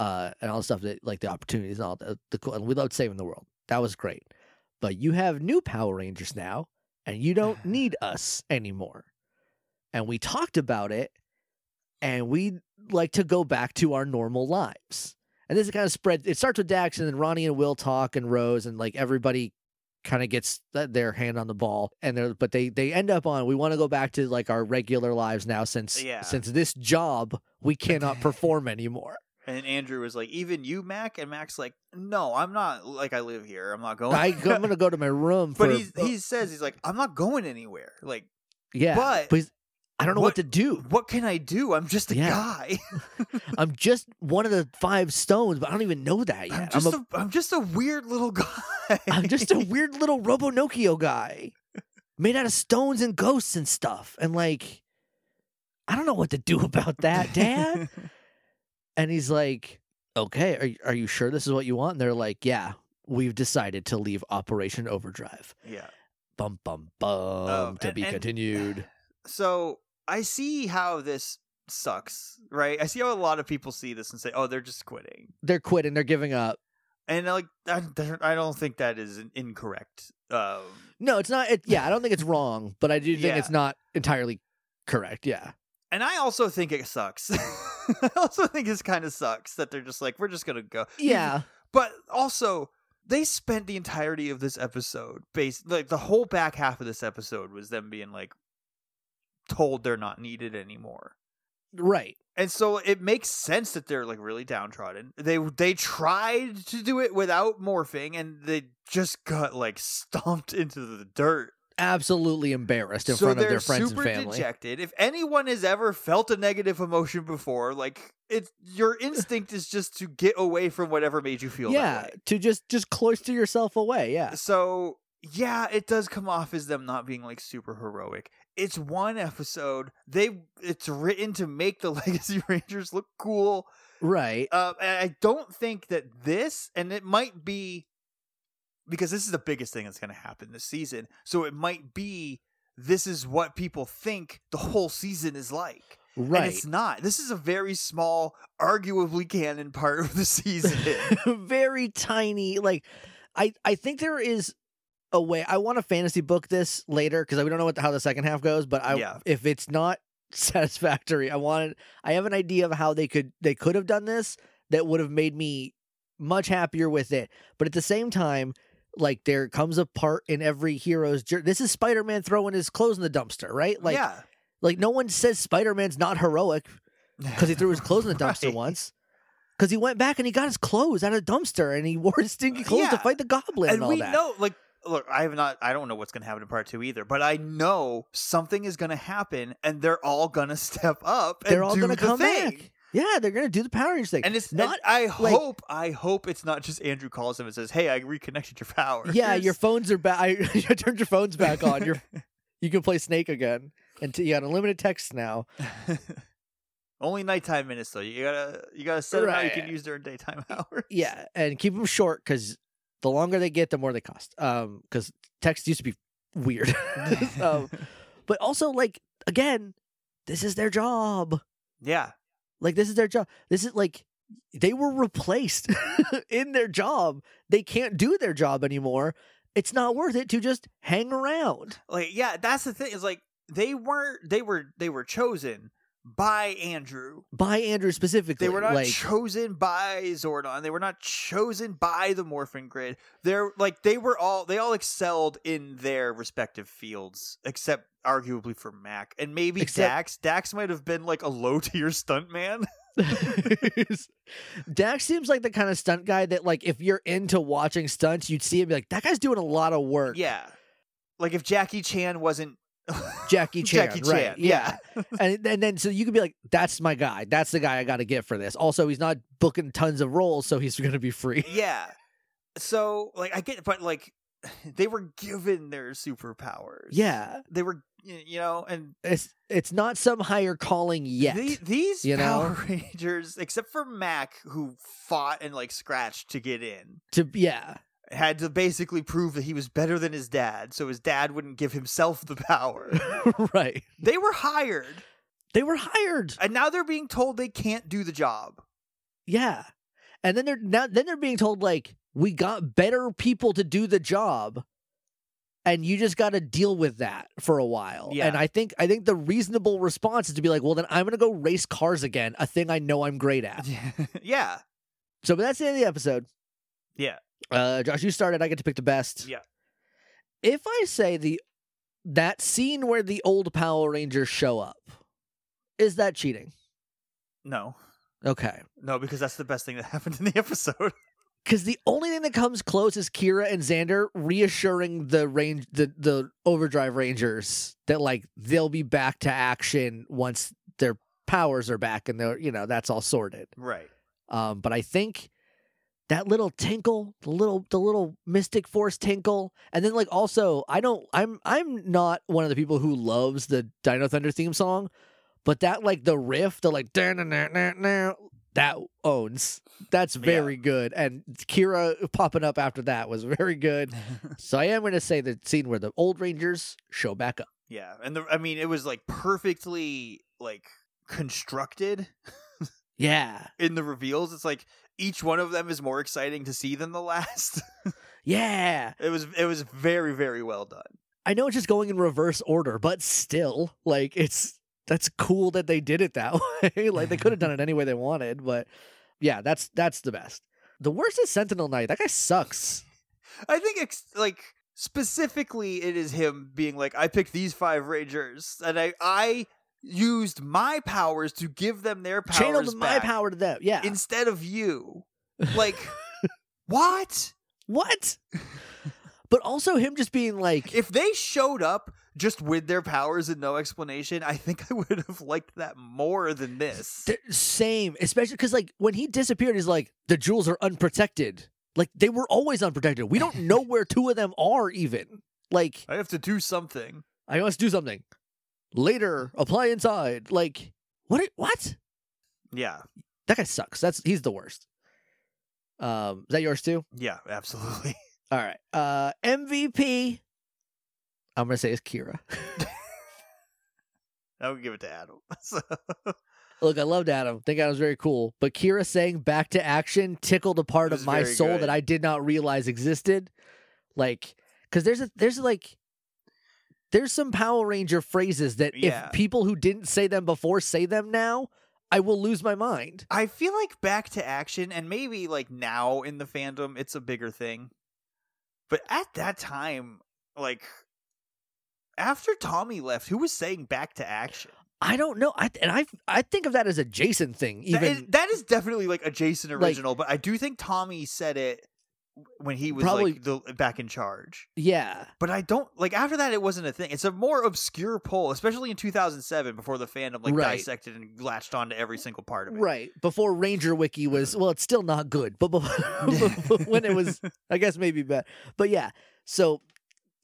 uh and all the stuff that like the opportunities and all the, the cool and we loved saving the world. That was great. But you have new Power Rangers now and you don't need us anymore. And we talked about it and we like to go back to our normal lives. And this is kind of spread. It starts with Dax, and then Ronny and Will talk, and Rose, and like everybody kind of gets their hand on the ball. And they're, but they they end up on we want to go back to like our regular lives now since Yeah. since this job we cannot perform anymore. And Andrew was like, "Even you, Mac?" And Mac's like, "No, I'm not. Like, I live here. I'm not going." I, I'm gonna go to my room. For, but he's, he says he's like, "I'm not going anywhere. Like, yeah, but he's- I don't know what, to do. what can I do? I'm just a Yeah. guy. I'm just one of the five stones, but I don't even know that I'm yet. just I'm, a, I'm just a weird little guy. I'm just a weird little Robo Nokio guy, made out of stones and ghosts and stuff. And like, I don't know what to do about that, Dad. And he's like, "Okay, are you- are you sure this is what you want?" And they're like, "Yeah, we've decided to leave Operation Overdrive." yeah. Bum bum bum. Um, to and- be and- continued. So I see how this sucks, right? I see how a lot of people see this and say, "Oh, they're just quitting," They're quitting. They're giving up. and like I, I don't think that is incorrect. Um, No, it's not. It, yeah, I don't think it's wrong, but I do think Yeah. it's not entirely correct. Yeah. and I also think it sucks. I also think this kind of sucks that they're just like, "We're just gonna go." Yeah. But also, they spent the entirety of this episode based like the whole back half of this episode was them being like told they're not needed anymore. Right. And so it makes sense that they're like really downtrodden. They they tried to do it without morphing and they just got like stomped into the dirt. Absolutely embarrassed in so front of their friends super and family. dejected. If anyone has ever felt a negative emotion before, like it's your instinct is just to get away from whatever made you feel that yeah, to just just cloister yourself away. Yeah. So yeah, it does come off as them not being like super heroic. It's one episode. They it's written to make the Legacy Rangers look cool. Right. Uh, and I don't think that this, and it might be because this is the biggest thing that's going to happen this season. So it might be this is what people think the whole season is like. And Right. it's not. This is a very small, arguably canon part of the season. Very tiny. Like, I I think there is a way. I want to fantasy book this later because we don't know what the, how the second half goes. But I Yeah. if it's not satisfactory, I wanted. I have an idea of how they could they could have done this that would have made me much happier with it. But at the same time. Like there comes a part in every hero's journey. This is Spider-Man throwing his clothes in the dumpster, right? Like, yeah. like no one says Spider-Man's not heroic because he threw his clothes in the dumpster Right. once. Because he went back and he got his clothes out of the dumpster and he wore his stinky clothes to fight the goblin and, and all we that. know like look i have not i don't know what's going to happen in part two either but i know something is going to happen and they're all going to step up and They're all gonna come thing. back. Yeah, they're gonna do the Power Rangers thing. and it's not. not i like- hope i hope it's not just andrew calls him and says hey i reconnected your power yeah, your phones are back. I turned your phones back on. You're you can play Snake again, and t- you got unlimited text now. only nighttime minutes though you gotta you gotta set them out you can use during daytime hours Yeah, and keep them short because the longer they get, the more they cost. Um, because text used to be weird. um, but also like again, this is their job. yeah Like this is their job. This is like they were replaced in their job. They can't do their job anymore. It's not worth it to just hang around. Like, yeah, that's the thing. Is like they weren't. They were. They were chosen by Andrew. By Andrew specifically. They were not like, chosen by Zordon. They were not chosen by the Morphin Grid. They're like they were all. They all excelled in their respective fields, except arguably for Mac and maybe Except- Dax. Dax might have been like a low tier stuntman. Dax seems like the kind of stunt guy that, like, if you're into watching stunts, you'd see him be like, that guy's doing a lot of work. yeah, like if Jackie Chan wasn't Jackie Chan. Jackie right, Chan, Yeah. and, and then so you could be like, that's my guy. That's the guy I got to get for this. Also, he's not booking tons of roles, so he's going to be free. yeah. So like I get, but like they were given their superpowers. Yeah. they were, you know, and It's it's not some higher calling yet. the- these you know? Power Rangers, except for Mac, who fought and like scratched to get in, to yeah. Had to basically prove that he was better than his dad, so his dad wouldn't give himself the power. right. they were hired, They were hired. and now they're being told they can't do the job. Yeah. And then they're now then they're being told like we got better people to do the job and you just got to deal with that for a while. Yeah. And I think I think the reasonable response is to be like, well then I'm going to go race cars again, a thing I know I'm great at. yeah, So but that's the end of the episode. yeah, Uh Josh, you started, I get to pick the best. yeah. If I say the that scene where the old Power Rangers show up, is that cheating? No, Okay. no, because that's the best thing that happened in the episode. Because the only thing that comes close is Kira and Xander reassuring the range, the the Overdrive Rangers that like they'll be back to action once their powers are back and they're you know that's all sorted. right. Um, but I think that little tinkle, the little the little Mystic Force tinkle, and then like also I don't I'm I'm not one of the people who loves the Dino Thunder theme song, but that like the riff, the like that owns. That's very good, and Kira popping up after that was very good. so I am going to say the scene where the old Rangers show back up. Yeah, and the I mean it was like perfectly like constructed Yeah, in the reveals. It's like each one of them is more exciting to see than the last. yeah. it was it was very very well done. I know it's just going in reverse order, but still, like it's that's cool that they did it that way. like they could have done it any way they wanted, but yeah, that's that's the best. The worst is Sentinel Knight. That guy sucks. I think ex- like specifically it is him being like I picked these five rangers and I I used my powers to give them their powers Channeled my power to them. Yeah. instead of you. Like what? what? but also him just being like If they showed up just with their powers and no explanation, I think I would have liked that more than this. th- same, especially because like when he disappeared, he's like the jewels are unprotected. Like they were always unprotected. We don't know where two of them are even. Like I have to do something. I must do something. Later, apply inside. Like what? What? Yeah. That guy sucks. That's he's the worst. Um, is that yours too? Yeah, absolutely. All right. Uh, MVP. I'm gonna say it's Kira. I would give it to Adam. So- Look, I loved Adam. Think Adam's very cool. But Kira saying "back to action" tickled a part of my soul good. that I did not realize existed. Like, because there's a there's like there's some Power Ranger phrases that Yeah. if people who didn't say them before say them now, I will lose my mind. I feel like back to action, and maybe like now in the fandom, it's a bigger thing. But at that time, like after Tommy left, who was saying back to action? I don't know. I and I I think of that as a Jason thing. Even is, that is definitely like a Jason Like- original, but I do think Tommy said it when he was Probably- like the back in charge. yeah. But I don't like after that. It wasn't a thing. It's a more obscure poll, especially in 2007, before the fandom like Right. dissected and latched onto every single part of it. Right. Before Ranger Wiki was, well, it's still not good, but before, when it was, I guess maybe bad. But yeah, so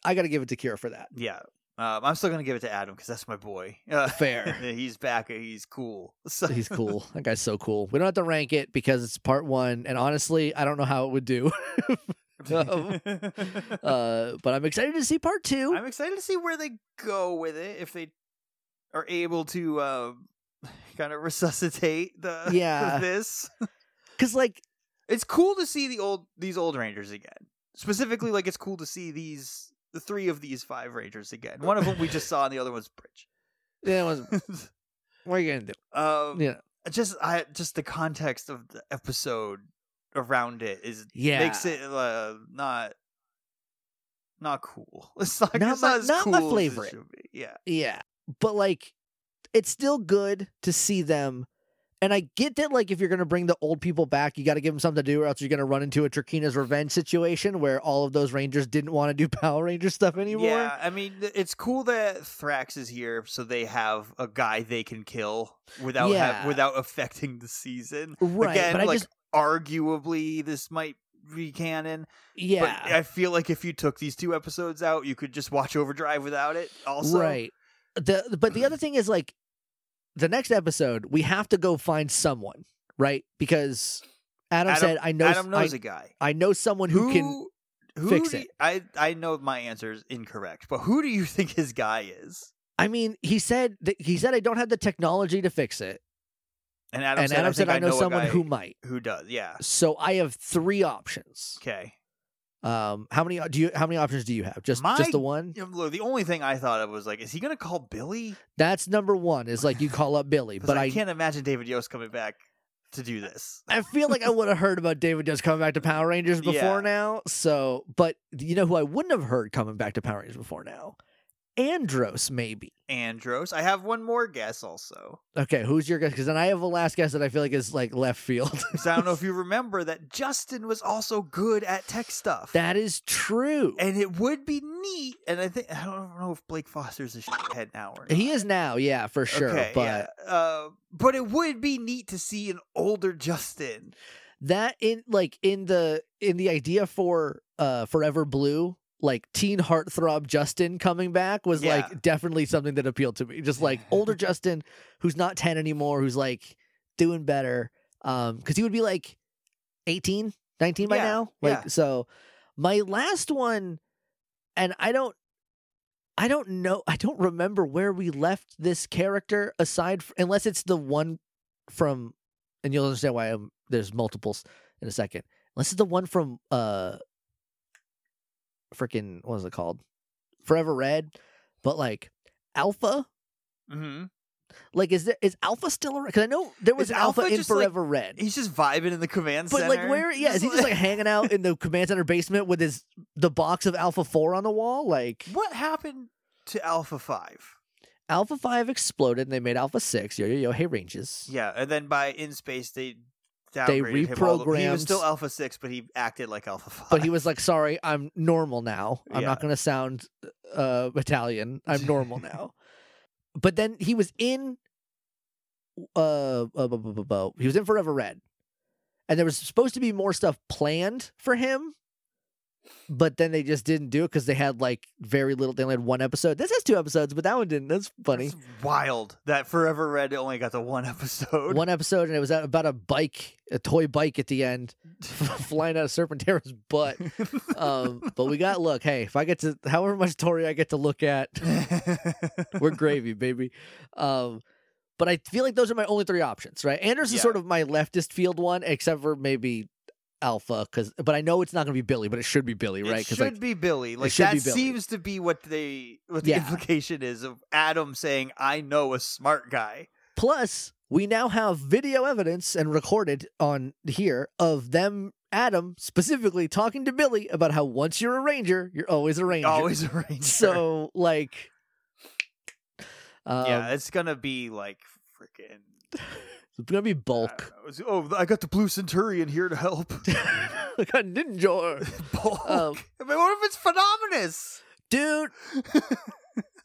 I got to give it to Kira for that. Yeah. Um, I'm still gonna give it to Adam because that's my boy. Uh, Fair. he's back. He's cool. So He's cool. That guy's so cool. We don't have to rank it because it's part one. And honestly, I don't know how it would do. Um, uh, but I'm excited to see part two. I'm excited to see where they go with it. If they are able to uh, kind of resuscitate the Yeah. this. Because like It's cool to see the old these old Rangers again. Specifically, like it's cool to see these the three of these five Rangers again. One of them we just saw, and the other one's Bridge. yeah, it was, what are you gonna do? um, Yeah. just I just the context of the episode around it is Yeah. makes it uh, not not cool. It's not, Not it's my- not not cool my favorite. be. Yeah, Yeah. But like it's still good to see them. And I get that like if you're gonna bring the old people back, you gotta give them something to do, or else you're gonna run into a Trakeena's revenge situation where all of those Rangers didn't want to do Power Ranger stuff anymore. yeah. I mean, it's cool that Thrax is here, so they have a guy they can kill without have- Yeah. without affecting the season. Right. Again, but I like just arguably this might be canon. yeah. But I feel like if you took these two episodes out, you could just watch Overdrive without it. Also, Right. The but the other thing is like the next episode, we have to go find someone, right? Because Adam, Adam- said, "I know, Adam knows I, a guy I know someone who, can." who fix it. you- I I know my answer is incorrect, but who do you think his guy is? I mean, he said that he said I don't have the technology to fix it, And Adam and said, Adam I, said I know, a someone who might. who does. Yeah. So I have three options. Okay. Um, how many do you? How many options do you have? Just My- just the one. Look, the only thing I thought of was like, is he gonna call Billy? That's number one. Is like you call up Billy, but I, I can't imagine David Yost coming back to do this. I feel like I would have heard about David Yost coming back to Power Rangers before Yeah. now. So, but you know who I wouldn't have heard coming back to Power Rangers before now? Andros, maybe. Andros. I have one more guess also. Okay, who's your guess? Because then I have a last guess that I feel like is like left field. I don't know if you remember that Justin was also good at tech stuff. that is true. and it would be neat. And I think I don't know if Blake Foster's a shithead now or not. He is now, yeah, for sure. Okay, but yeah. Uh, but it would be neat to see an older Justin. that in like in the in the idea for uh Forever Blue, like teen heartthrob Justin coming back was Yeah. like definitely something that appealed to me. Just like older Justin who's not 10 anymore, who's like doing better. Um cuz he would be like 18, 19 by Yeah, now. Like yeah. so my last one and I don't I don't know. I don't remember where we left this character aside f- unless it's the one from and you'll understand why I'm, there's multiples in a second. Unless it's the one from uh freaking what is it called? Forever Red, but like Alpha. Mm-hmm. Like is there is Alpha still around? Because I know there was Alpha, Alpha in just, like, Forever Red. He's just vibing in the command But center. like where? Yeah, is he just like hanging out in the command center basement with his the box of Alpha Four on the wall? Like what happened to Alpha Five? Alpha Five exploded and they made Alpha Six. Yo yo yo, hey ranges. Yeah, and then by in space they They downgraded him He was still Alpha Six, but he acted like Alpha Five. But he was like, "Sorry, I'm normal now. I'm not going to sound uh Italian. I'm normal now." but then he was in uh, uh he was in Forever Red. And there was supposed to be more stuff planned for him. But then they just didn't do it because they had like very little. They only had one episode. This has two episodes, but that one didn't. That's funny. It's wild that Forever Red only got the one episode. One episode, and it was about a bike, a toy bike at the end, flying out of Serpentera's butt. Um, but we got look. Hey, if I get to however much Tori I get to look at, we're gravy, baby. Um, but I feel like those are my only three options, right? Andros Yeah. is sort of my leftist field one, except for maybe Alpha, because but I know it's not going to be Billy, but it should be Billy, right? It should like, be Billy. Like that Billy. seems to be what they what the Yeah. implication is of Adam saying, "I know a smart guy." Plus, we now have video evidence and recorded on here of them, Adam specifically talking to Billy about how once you're a ranger, you're always a ranger. Always a ranger. So, like, um, yeah, it's gonna be like freaking. It's gonna be bulk. Oh, I got the Blue Centurion here to help. I got Ninja, Bulk. Um, I mean, what if it's Phenomenus? dude.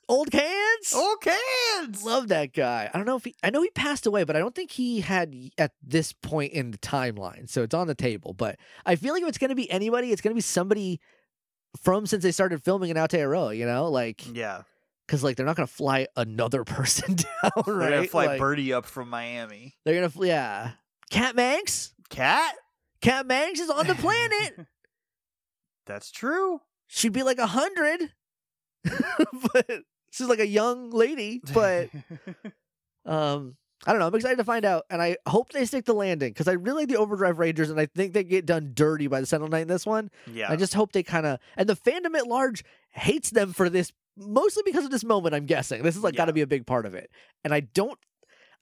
Old cans. Old cans. Love that guy. I don't know if he. I know he passed away, but I don't think he had at this point in the timeline. So it's on the table. But I feel like if it's to be anybody, it's to be somebody from since they started filming in Aotearoa. You know, like Yeah, because like they're not going to fly another person down, right? they're gonna fly Like, Birdie up from Miami. They're gonna, fl- yeah. Cat Manx. Cat. Cat Manx is on the planet. That's true. She'd be like a hundred, but she's like a young lady. But um, I don't know. I'm excited to find out, and I hope they stick the landing because I really like the Overdrive Rangers, and I think they get done dirty by the Sentinel Knight in this one. Yeah. I just hope they kind of and the fandom at large hates them for this mostly because of this moment. I'm guessing this is like got to be a big part of it, and I don't,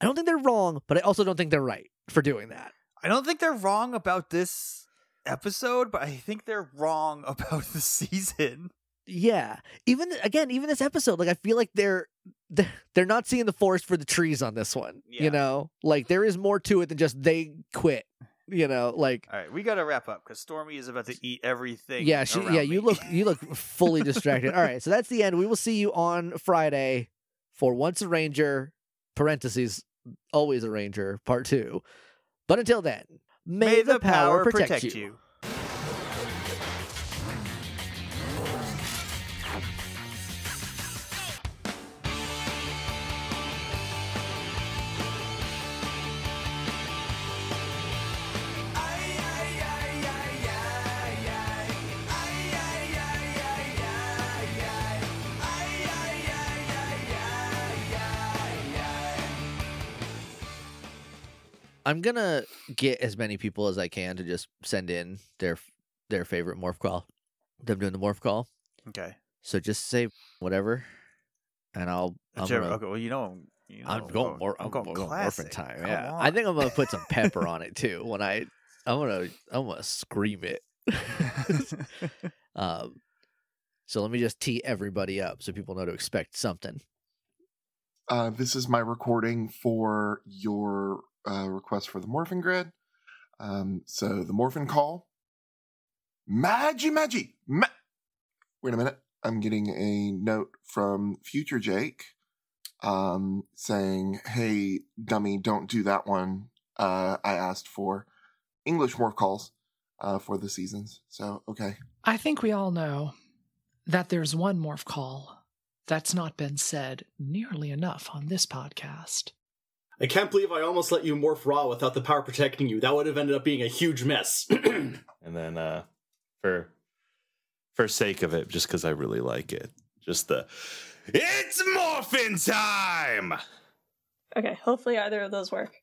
I don't think they're wrong, but I also don't think they're right for doing that. I don't think they're wrong about this episode, but I think they're wrong about the season. Yeah, even again, even this episode, like I feel like they're they're- they're not seeing the forest for the trees on this one. Yeah. You know, like there is more to it than just they quit. You know, like All right, we got to wrap up because Stormy is about to eat everything. yeah, she, yeah. You look you look fully distracted. All right, so that's the end. We will see you on Friday for once a ranger parentheses always a ranger part two. But until then, may, the, power, protect, you. I'm gonna get as many people as I can to just send in their their favorite morph call. Them doing the morph call. Okay. So just say whatever, and I'll. I'm, Whichever- gonna- okay. Well, you know, I'm, you know, I'm going more. I'm going morphin classic. time. Come Yeah, I think. I'm gonna put some pepper on it too. When I, I'm gonna, I'm gonna scream it. um, so let me just tee everybody up so people know to expect something. Uh, this is my recording for your uh, request for the Morphin Grid. Um, so the Morphin call. Magi, Magi, ma- Wait a minute. I'm getting a note from Future Jake um, saying, hey, dummy, don't do that one. Uh, I asked for English morph calls uh, for the seasons. So, okay. I think we all know that there's one morph call that's not been said nearly enough on this podcast. I can't believe I almost let you morph raw without the power protecting you. That would have ended up being a huge mess. and then uh for for sake of it, just because I really like it, just the it's morphin time. Okay, hopefully either of those work.